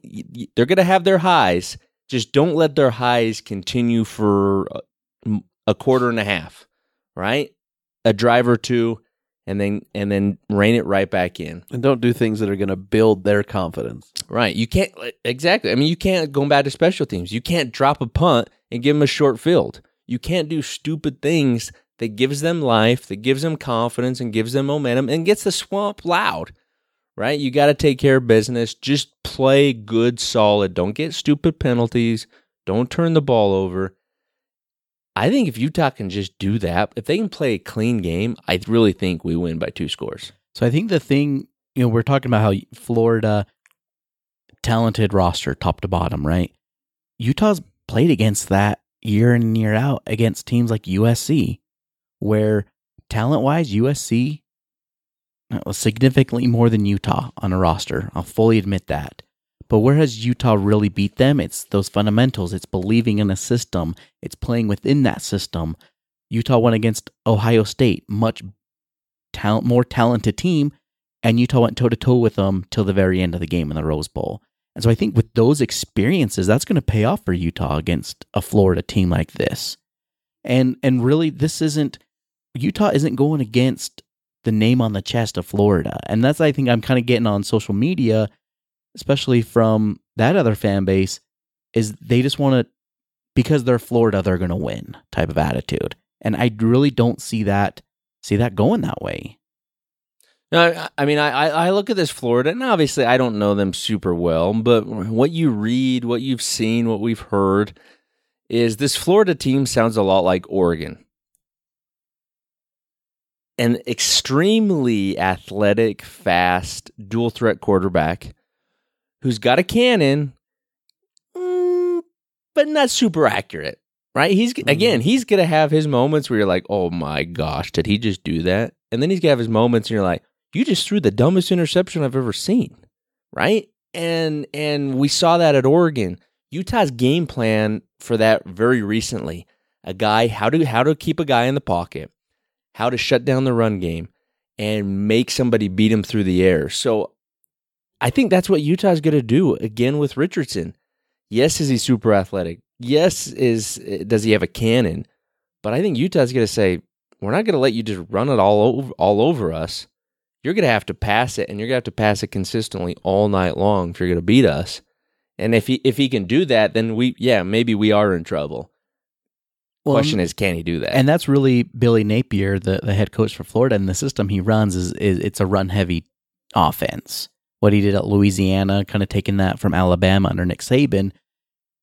they're going to have their highs. Just don't let their highs continue for a quarter and a half, right? A drive or two, and then and then rein it right back in. and don't do things that are going to build their confidence. Right. You can't exactly. I mean, you can't go back to special teams. You can't drop a punt and give them a short field. You can't do stupid things that gives them life, that gives them confidence and gives them momentum and gets the swamp loud. Right? You got to take care of business. Just play good, solid. Don't get stupid penalties. Don't turn the ball over. I think if Utah can just do that, if they can play a clean game, I really think we win by two scores. So I think the thing, you know, we're talking about how Florida talented roster top to bottom, right? Utah's played against that year in and year out against teams like USC, where talent wise, USC was uh, significantly more than Utah on a roster. I'll fully admit that. But where has Utah really beat them? It's those fundamentals. It's believing in a system. It's playing within that system. Utah went against Ohio State, much talent, more talented team, and Utah went toe to toe with them till the very end of the game in the Rose Bowl. And so I think with those experiences, that's going to pay off for Utah against a Florida team like this. And and really, this isn't Utah isn't going against the name on the chest of Florida, and that's I think I'm kind of getting on social media, especially from that other fan base, is they just want to because they're Florida, they're going to win type of attitude, and I really don't see that see that going that way. No, I, mean, I I look at this Florida, and obviously I don't know them super well, but what you read, what you've seen, what we've heard is this Florida team sounds a lot like Oregon. An extremely athletic, fast, dual threat quarterback who's got a cannon, mm, but not super accurate, right? He's again, he's gonna have his moments where you're like, "Oh my gosh, did he just do that?" And then he's gonna have his moments, and you're like, "You just threw the dumbest interception I've ever seen," right? And and we saw that at Oregon. Utah's game plan for that very recently, a guy how to how to keep a guy in the pocket, how to shut down the run game, and make somebody beat him through the air. So I think that's what Utah's going to do again with Richardson. Yes, is he super athletic? Yes, is eh, does he have a cannon? But I think Utah's going to say we're not going to let you just run it all over all over us. You're going to have to pass it, and you're going to have to pass it consistently all night long if you're going to beat us. And if he if he can do that, then we yeah maybe we are in trouble. Well, Question um, is, can he do that? And that's really Billy Napier, the, the head coach for Florida, and the system he runs is, is it's a run heavy offense. What he did at Louisiana, kind of taking that from Alabama under Nick Saban.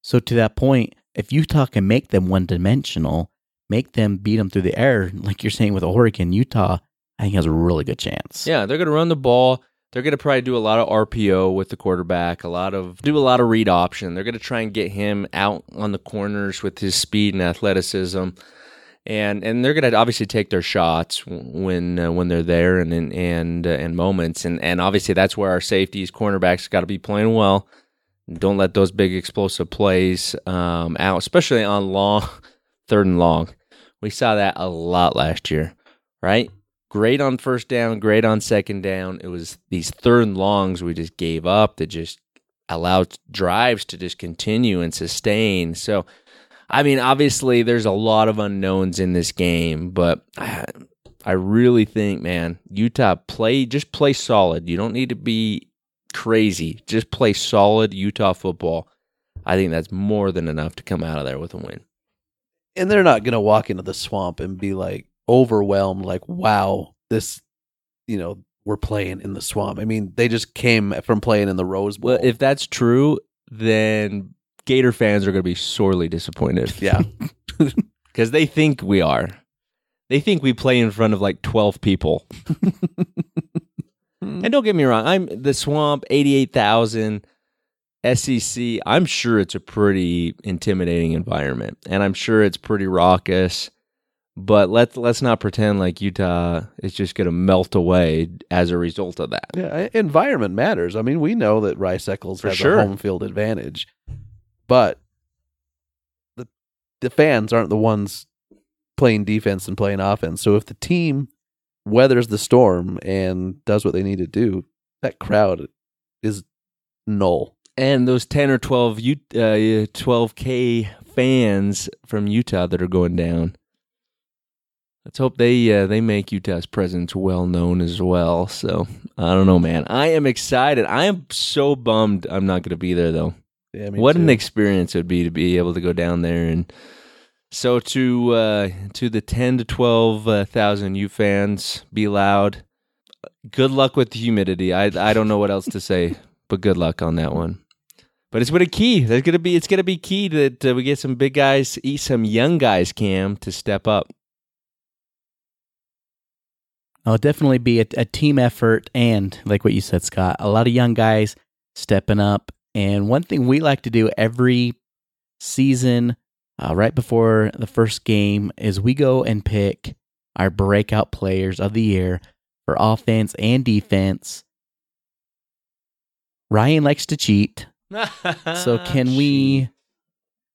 So to that point, if Utah can make them one dimensional, make them beat them through the air, like you're saying with Oregon, Utah, I think has a really good chance. Yeah, they're going to run the ball. They're going to probably do a lot of RPO with the quarterback, a lot of do a lot of read option. They're going to try and get him out on the corners with his speed and athleticism, and and they're going to obviously take their shots when uh, when they're there and and and, uh, and moments, and and obviously that's where our safeties, cornerbacks, got to be playing well. Don't let those big explosive plays um, out, especially on long third and long. We saw that a lot last year, right? great on first down, great on second down. It was these third and longs we just gave up that just allowed drives to just continue and sustain. So, I mean, obviously, there's a lot of unknowns in this game, but I, I really think, man, Utah play just play solid. You don't need to be crazy. Just play solid Utah football. I think that's more than enough to come out of there with a win. And they're not going to walk into the swamp and be like overwhelmed, like, wow, this, you know, we're playing in the swamp. I mean, they just came from playing in the Rose Bowl. Well, if that's true, then Gator fans are going to be sorely disappointed. yeah. Because they think we are. They think we play in front of like 12 people. and don't get me wrong, I'm the swamp, 88,000 SEC. I'm sure it's a pretty intimidating environment and I'm sure it's pretty raucous. But let's let's not pretend like Utah is just going to melt away as a result of that. Yeah, environment matters. I mean, we know that Rice Eccles has sure. a home field advantage, but the the fans aren't the ones playing defense and playing offense. So if the team weathers the storm and does what they need to do, that crowd is null. and those 10 or 12 U- uh, 12k fans from Utah that are going down. Let's hope they uh, they make Utah's presence well known as well. So I don't know, man. I am excited. I am so bummed I'm not going to be there though. Yeah, me what an experience it would be to be able to go down there and so to uh, to the 10 to 12 uh, thousand U fans, be loud. Good luck with the humidity. I I don't know what else to say, but good luck on that one. But it's been a key. There's gonna be it's gonna be key that uh, we get some big guys, eat some young guys, Cam, to step up. It'll definitely be a, a team effort and, like what you said, Scott, a lot of young guys stepping up. And one thing we like to do every season, uh, right before the first game, is we go and pick our breakout players of the year for offense and defense. Ryan likes to cheat. So, can we,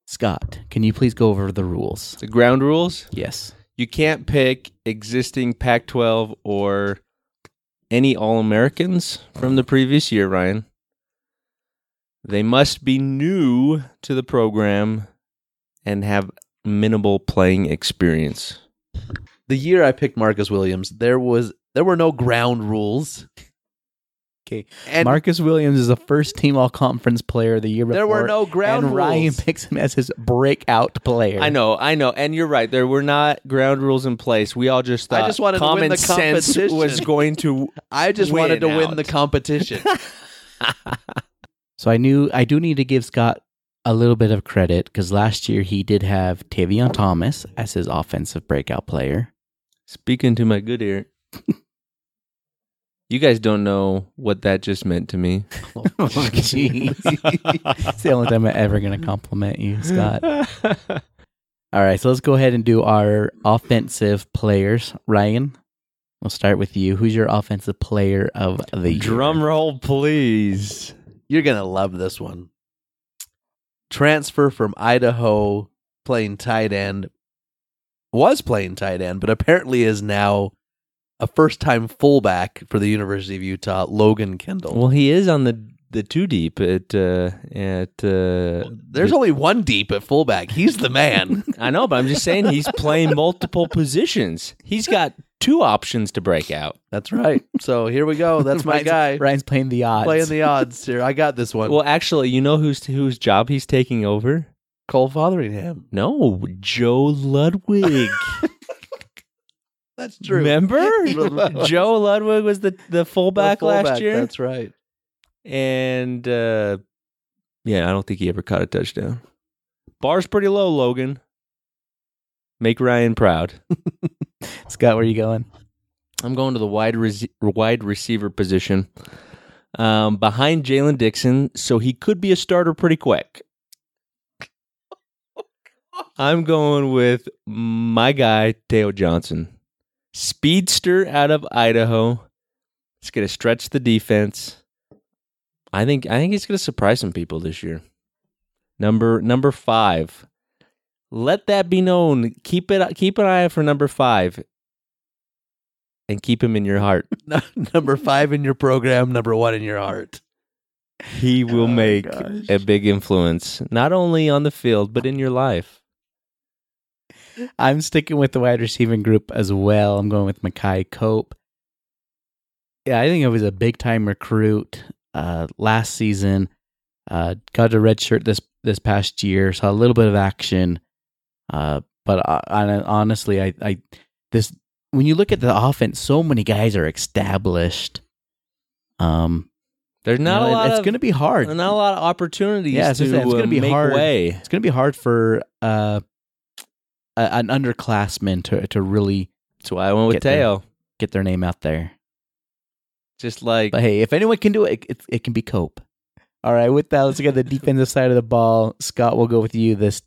Scott, can you please go over the rules? The ground rules. Yes. You can't pick existing Pac 12 or any All Americans from the previous year, Ryan. They must be new to the program and have minimal playing experience. the year I picked Marcus Williams, there was there were no ground rules. Okay. And Marcus Williams is a first team all conference player of the year before. There were no ground rules and Ryan rules. picks him as his breakout player. I know, I know, and you're right. There were not ground rules in place. We all just thought I thought just wanted to win common the sense competition. was going to. I just win wanted to win the competition. So I knew I do need to give Scott a little bit of credit because last year he did have Tavion Thomas as his offensive breakout player. Speaking to my good ear. You guys don't know what that just meant to me. Oh, jeez. it's the only time I'm ever going to compliment you, Scott. All right, so let's go ahead and do our offensive players. Ryan, we'll start with you. Who's your offensive player of the year? Drum roll, please. You're gonna love this one. Transfer from Idaho, playing tight end. Was playing tight end, but apparently is now a first time fullback for the University of Utah, Logan Kendall. Well, he is on the the two deep at uh, at. Uh, There's only one deep at fullback. He's the man. I know, but I'm just saying he's playing multiple positions. He's got two options to break out. That's right. So here we go. That's my Ryan's- guy. Ryan's playing the odds. Playing the odds here. I got this one. Well, actually, you know whose whose job he's taking over? Cole Fotheringham. No, Joe Ludwig. That's true. Remember, Joe Ludwig was the the fullback, The last year, That's right. And uh, yeah, I don't think he ever caught a touchdown. Bar's pretty low, Logan. Make Ryan proud. Scott, where are you going? I'm going to the wide rece- wide receiver position, um, behind Jaylen Dixon, so he could be a starter pretty quick. I'm going with my guy Teo Johnson, speedster out of Idaho. He's going to stretch the defense. I think I think he's going to surprise some people this year. Number number five. Let that be known. Keep it keep an eye out for number five. and keep him in your heart. number five in your program, number one in your heart. He will Oh, make gosh. a big influence, not only on the field, but in your life. I'm sticking with the wide receiving group as well. I'm going with Makai Cope. Yeah, I think it was a big time recruit uh, last season. Uh, got a red shirt this this past year, saw a little bit of action. Uh, but I, I, honestly, I, I this when you look at the offense, so many guys are established. Um, There's not you know, a lot It's going to be hard. There's not a lot of opportunities Yeah, it's to it's gonna uh, be make hard. way. It's going to be hard for uh, a, an underclassman to to really That's why I went with. Teo. get their name out there. Just like But hey, if anyone can do it, it, it can be Cope. All right, with that, let's at the defensive side of the ball. Scott, we'll go with you this.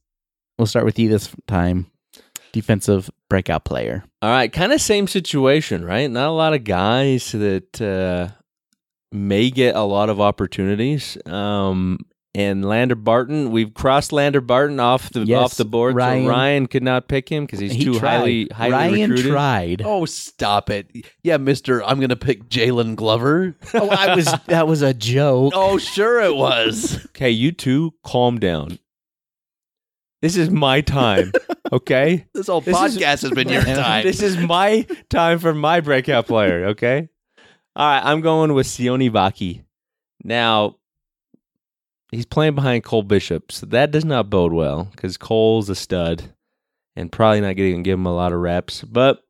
We'll start with you this time. Defensive breakout player. All right, kind of same situation, right? Not a lot of guys that uh, may get a lot of opportunities. Um, and Lander Barton, we've crossed Lander Barton off the Yes, off the board. Ryan- so Ryan could not pick him because he's He too tried. highly highly Ryan recruited. tried. Oh, stop it. Yeah, mister, I'm going to pick Jalen Glover. Oh, I was that was a joke. oh, sure it was. Okay, you two, calm down. This is my time. Okay, This whole This is- podcast has been your time. this is my time for my breakout player. Okay. All right, I'm going with Sione Vaki. Now, he's playing behind Cole Bishop, so that does not bode well because Cole's a stud and probably not going to give him a lot of reps. But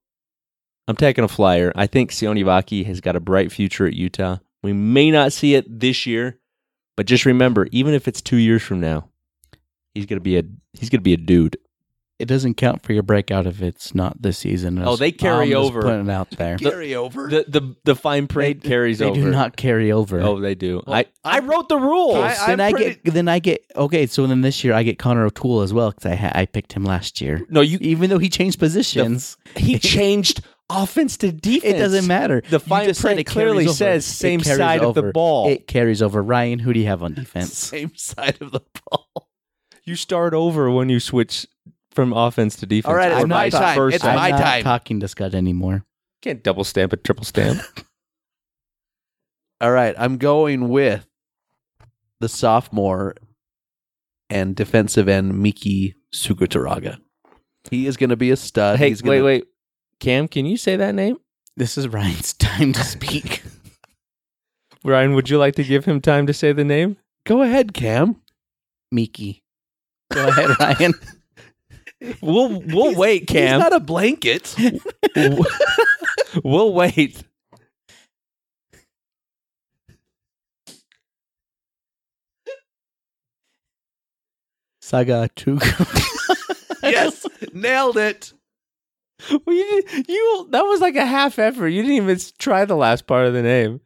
I'm taking a flyer. I think Sione Vaki has got a bright future at Utah. We may not see it this year, but just remember, even if it's two years from now, he's gonna be a he's gonna be a dude. It doesn't count for your breakout if it's not this season. Oh, they carry I'm just over. Putting it out there. Carry over. The the the fine print carries over. they over. do not carry over. Oh, they do. Well, I I wrote the rules. I- then I'm I get then I get okay. So then this year I get Connor O'Toole as well because I ha- I picked him last year. no, you. Even though he changed positions, He changed offense to defense. it doesn't matter. The You fine just said print it clearly carries over. says It same carries side of the over. ball. It carries over. Ryan, who do you have on defense? Same side of the ball. You start over when you switch from offense to defense. All right, it's or my vice time. versa. It's I'm my not time. talking to Scott anymore. Can't double stamp a triple stamp. All right, I'm going with the sophomore and defensive end Miki Suguturaga. He is going to be a stud. hey, He's gonna, wait, wait. Cam, can you say that name? This is Ryan's time to speak. Ryan, would you like to give him time to say the name? Go ahead, Cam. Miki. Go ahead, Ryan. We'll we'll wait, Cam. He's not a blanket. we'll wait. Saga Tugu. yes, nailed it. Well, you, you that was like a half effort. You didn't even try the last part of the name.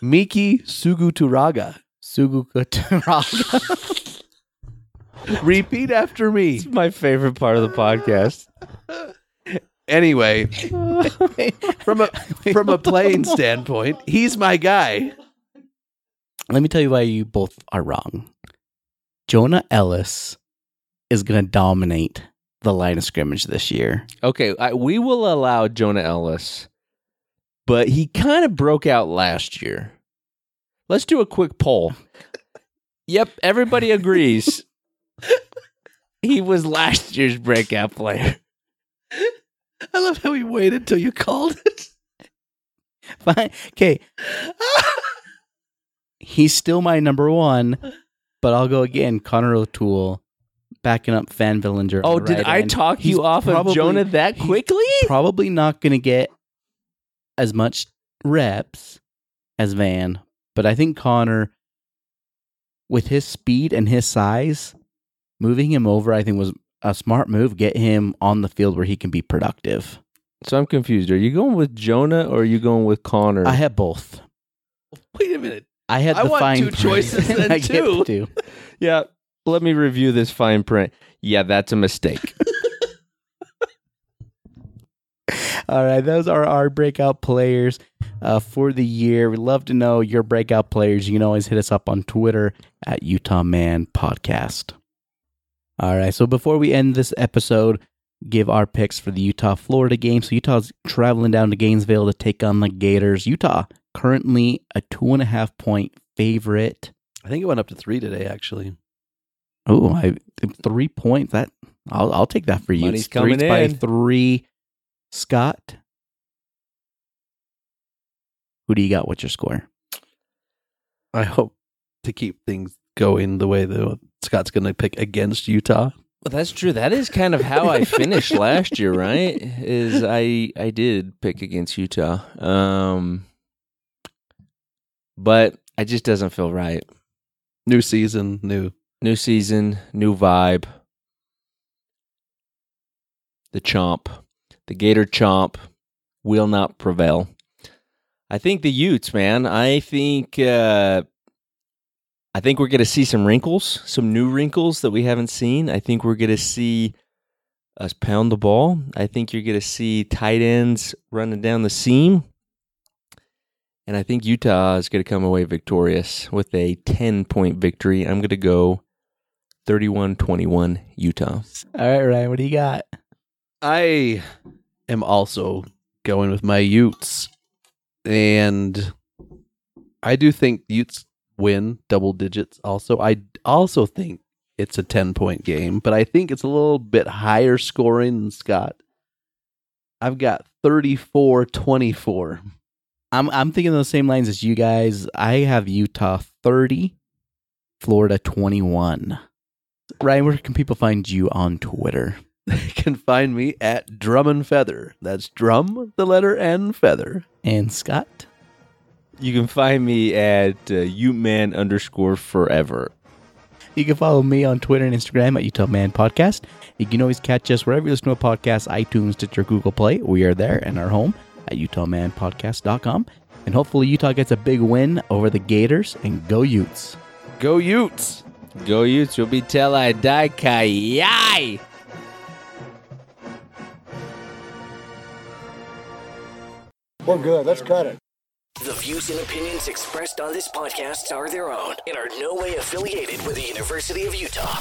Miki Suguturaga. Sugukutaraga. Repeat after me. It's my favorite part of the podcast. Anyway, from a from a playing standpoint, he's my guy. Let me tell you why you both are wrong. Jonah Elliss is going to dominate the line of scrimmage this year. Okay, I, we will allow Jonah Elliss, but he kind of broke out last year. Let's do a quick poll. yep, everybody agrees. he was last year's breakout player. I love how he waited till you called it. Fine. Okay. He's still my number one, but I'll go again. Connor O'Toole backing up Van Fillinger. Oh, did right I end. talk He's you off probably- of Jonah that quickly? Probably not going to get as much reps as Van, but I think Connor, with his speed and his size, moving him over, I think was a smart move. Get him on the field where he can be productive. So I'm confused. Are you going with Jonah or are you going with Connor? I have both. Wait a minute. I had I the want fine two print, choices and then, I get two. yeah, let me review this fine print. Yeah, that's a mistake. All right, those are our breakout players uh, for the year. We'd love to know your breakout players. You can always hit us up on Twitter at Utah Man Podcast. All right, so before we end this episode, give our picks for the Utah Florida game. So Utah's traveling down to Gainesville to take on the Gators. Utah currently a two and a half point favorite. I think it went up to three today, actually. Oh, I three points. That I'll I'll take that for you. Money's It's three coming by in. three. Scott, who do you got? What's your score? I hope to keep things going the way that Scott's going to pick against Utah. Well, that's true. That is kind of how I finished last year, right? Is I I did pick against Utah. Um but it just doesn't feel right. New season, new. New season, new vibe. The chomp, the Gator chomp will not prevail. I think the Utes, man. I think uh I think we're going to see some wrinkles, some new wrinkles that we haven't seen. I think we're going to see us pound the ball. I think you're going to see tight ends running down the seam. And I think Utah is going to come away victorious with a 10 point victory. I'm going to go 31 21 Utah. All right, Ryan, what do you got? I am also going with my Utes. And I do think Utes win double digits also. I also think it's a 10 point game, but I think it's a little bit higher scoring than Scott. I've got 34 24. I'm I'm thinking those same lines as you guys. I have Utah 30, Florida 21. Ryan, where can people find you on Twitter? They can find me at Drum and Feather. That's drum, the letter N, feather. And Scott? You can find me at uh, Uteman underscore forever. You can follow me on Twitter and Instagram at Utah Man Podcast. You can always catch us wherever you listen to a podcast, iTunes, Stitcher, Google Play. We are there and our home at UtahManPodcast.com. And hopefully Utah gets a big win over the Gators and go Utes. Go Utes! Go Utes, you'll be till I die, Kai. We're good. Let's cut it. The views and opinions expressed on this podcast are their own and are no way affiliated with the University of Utah.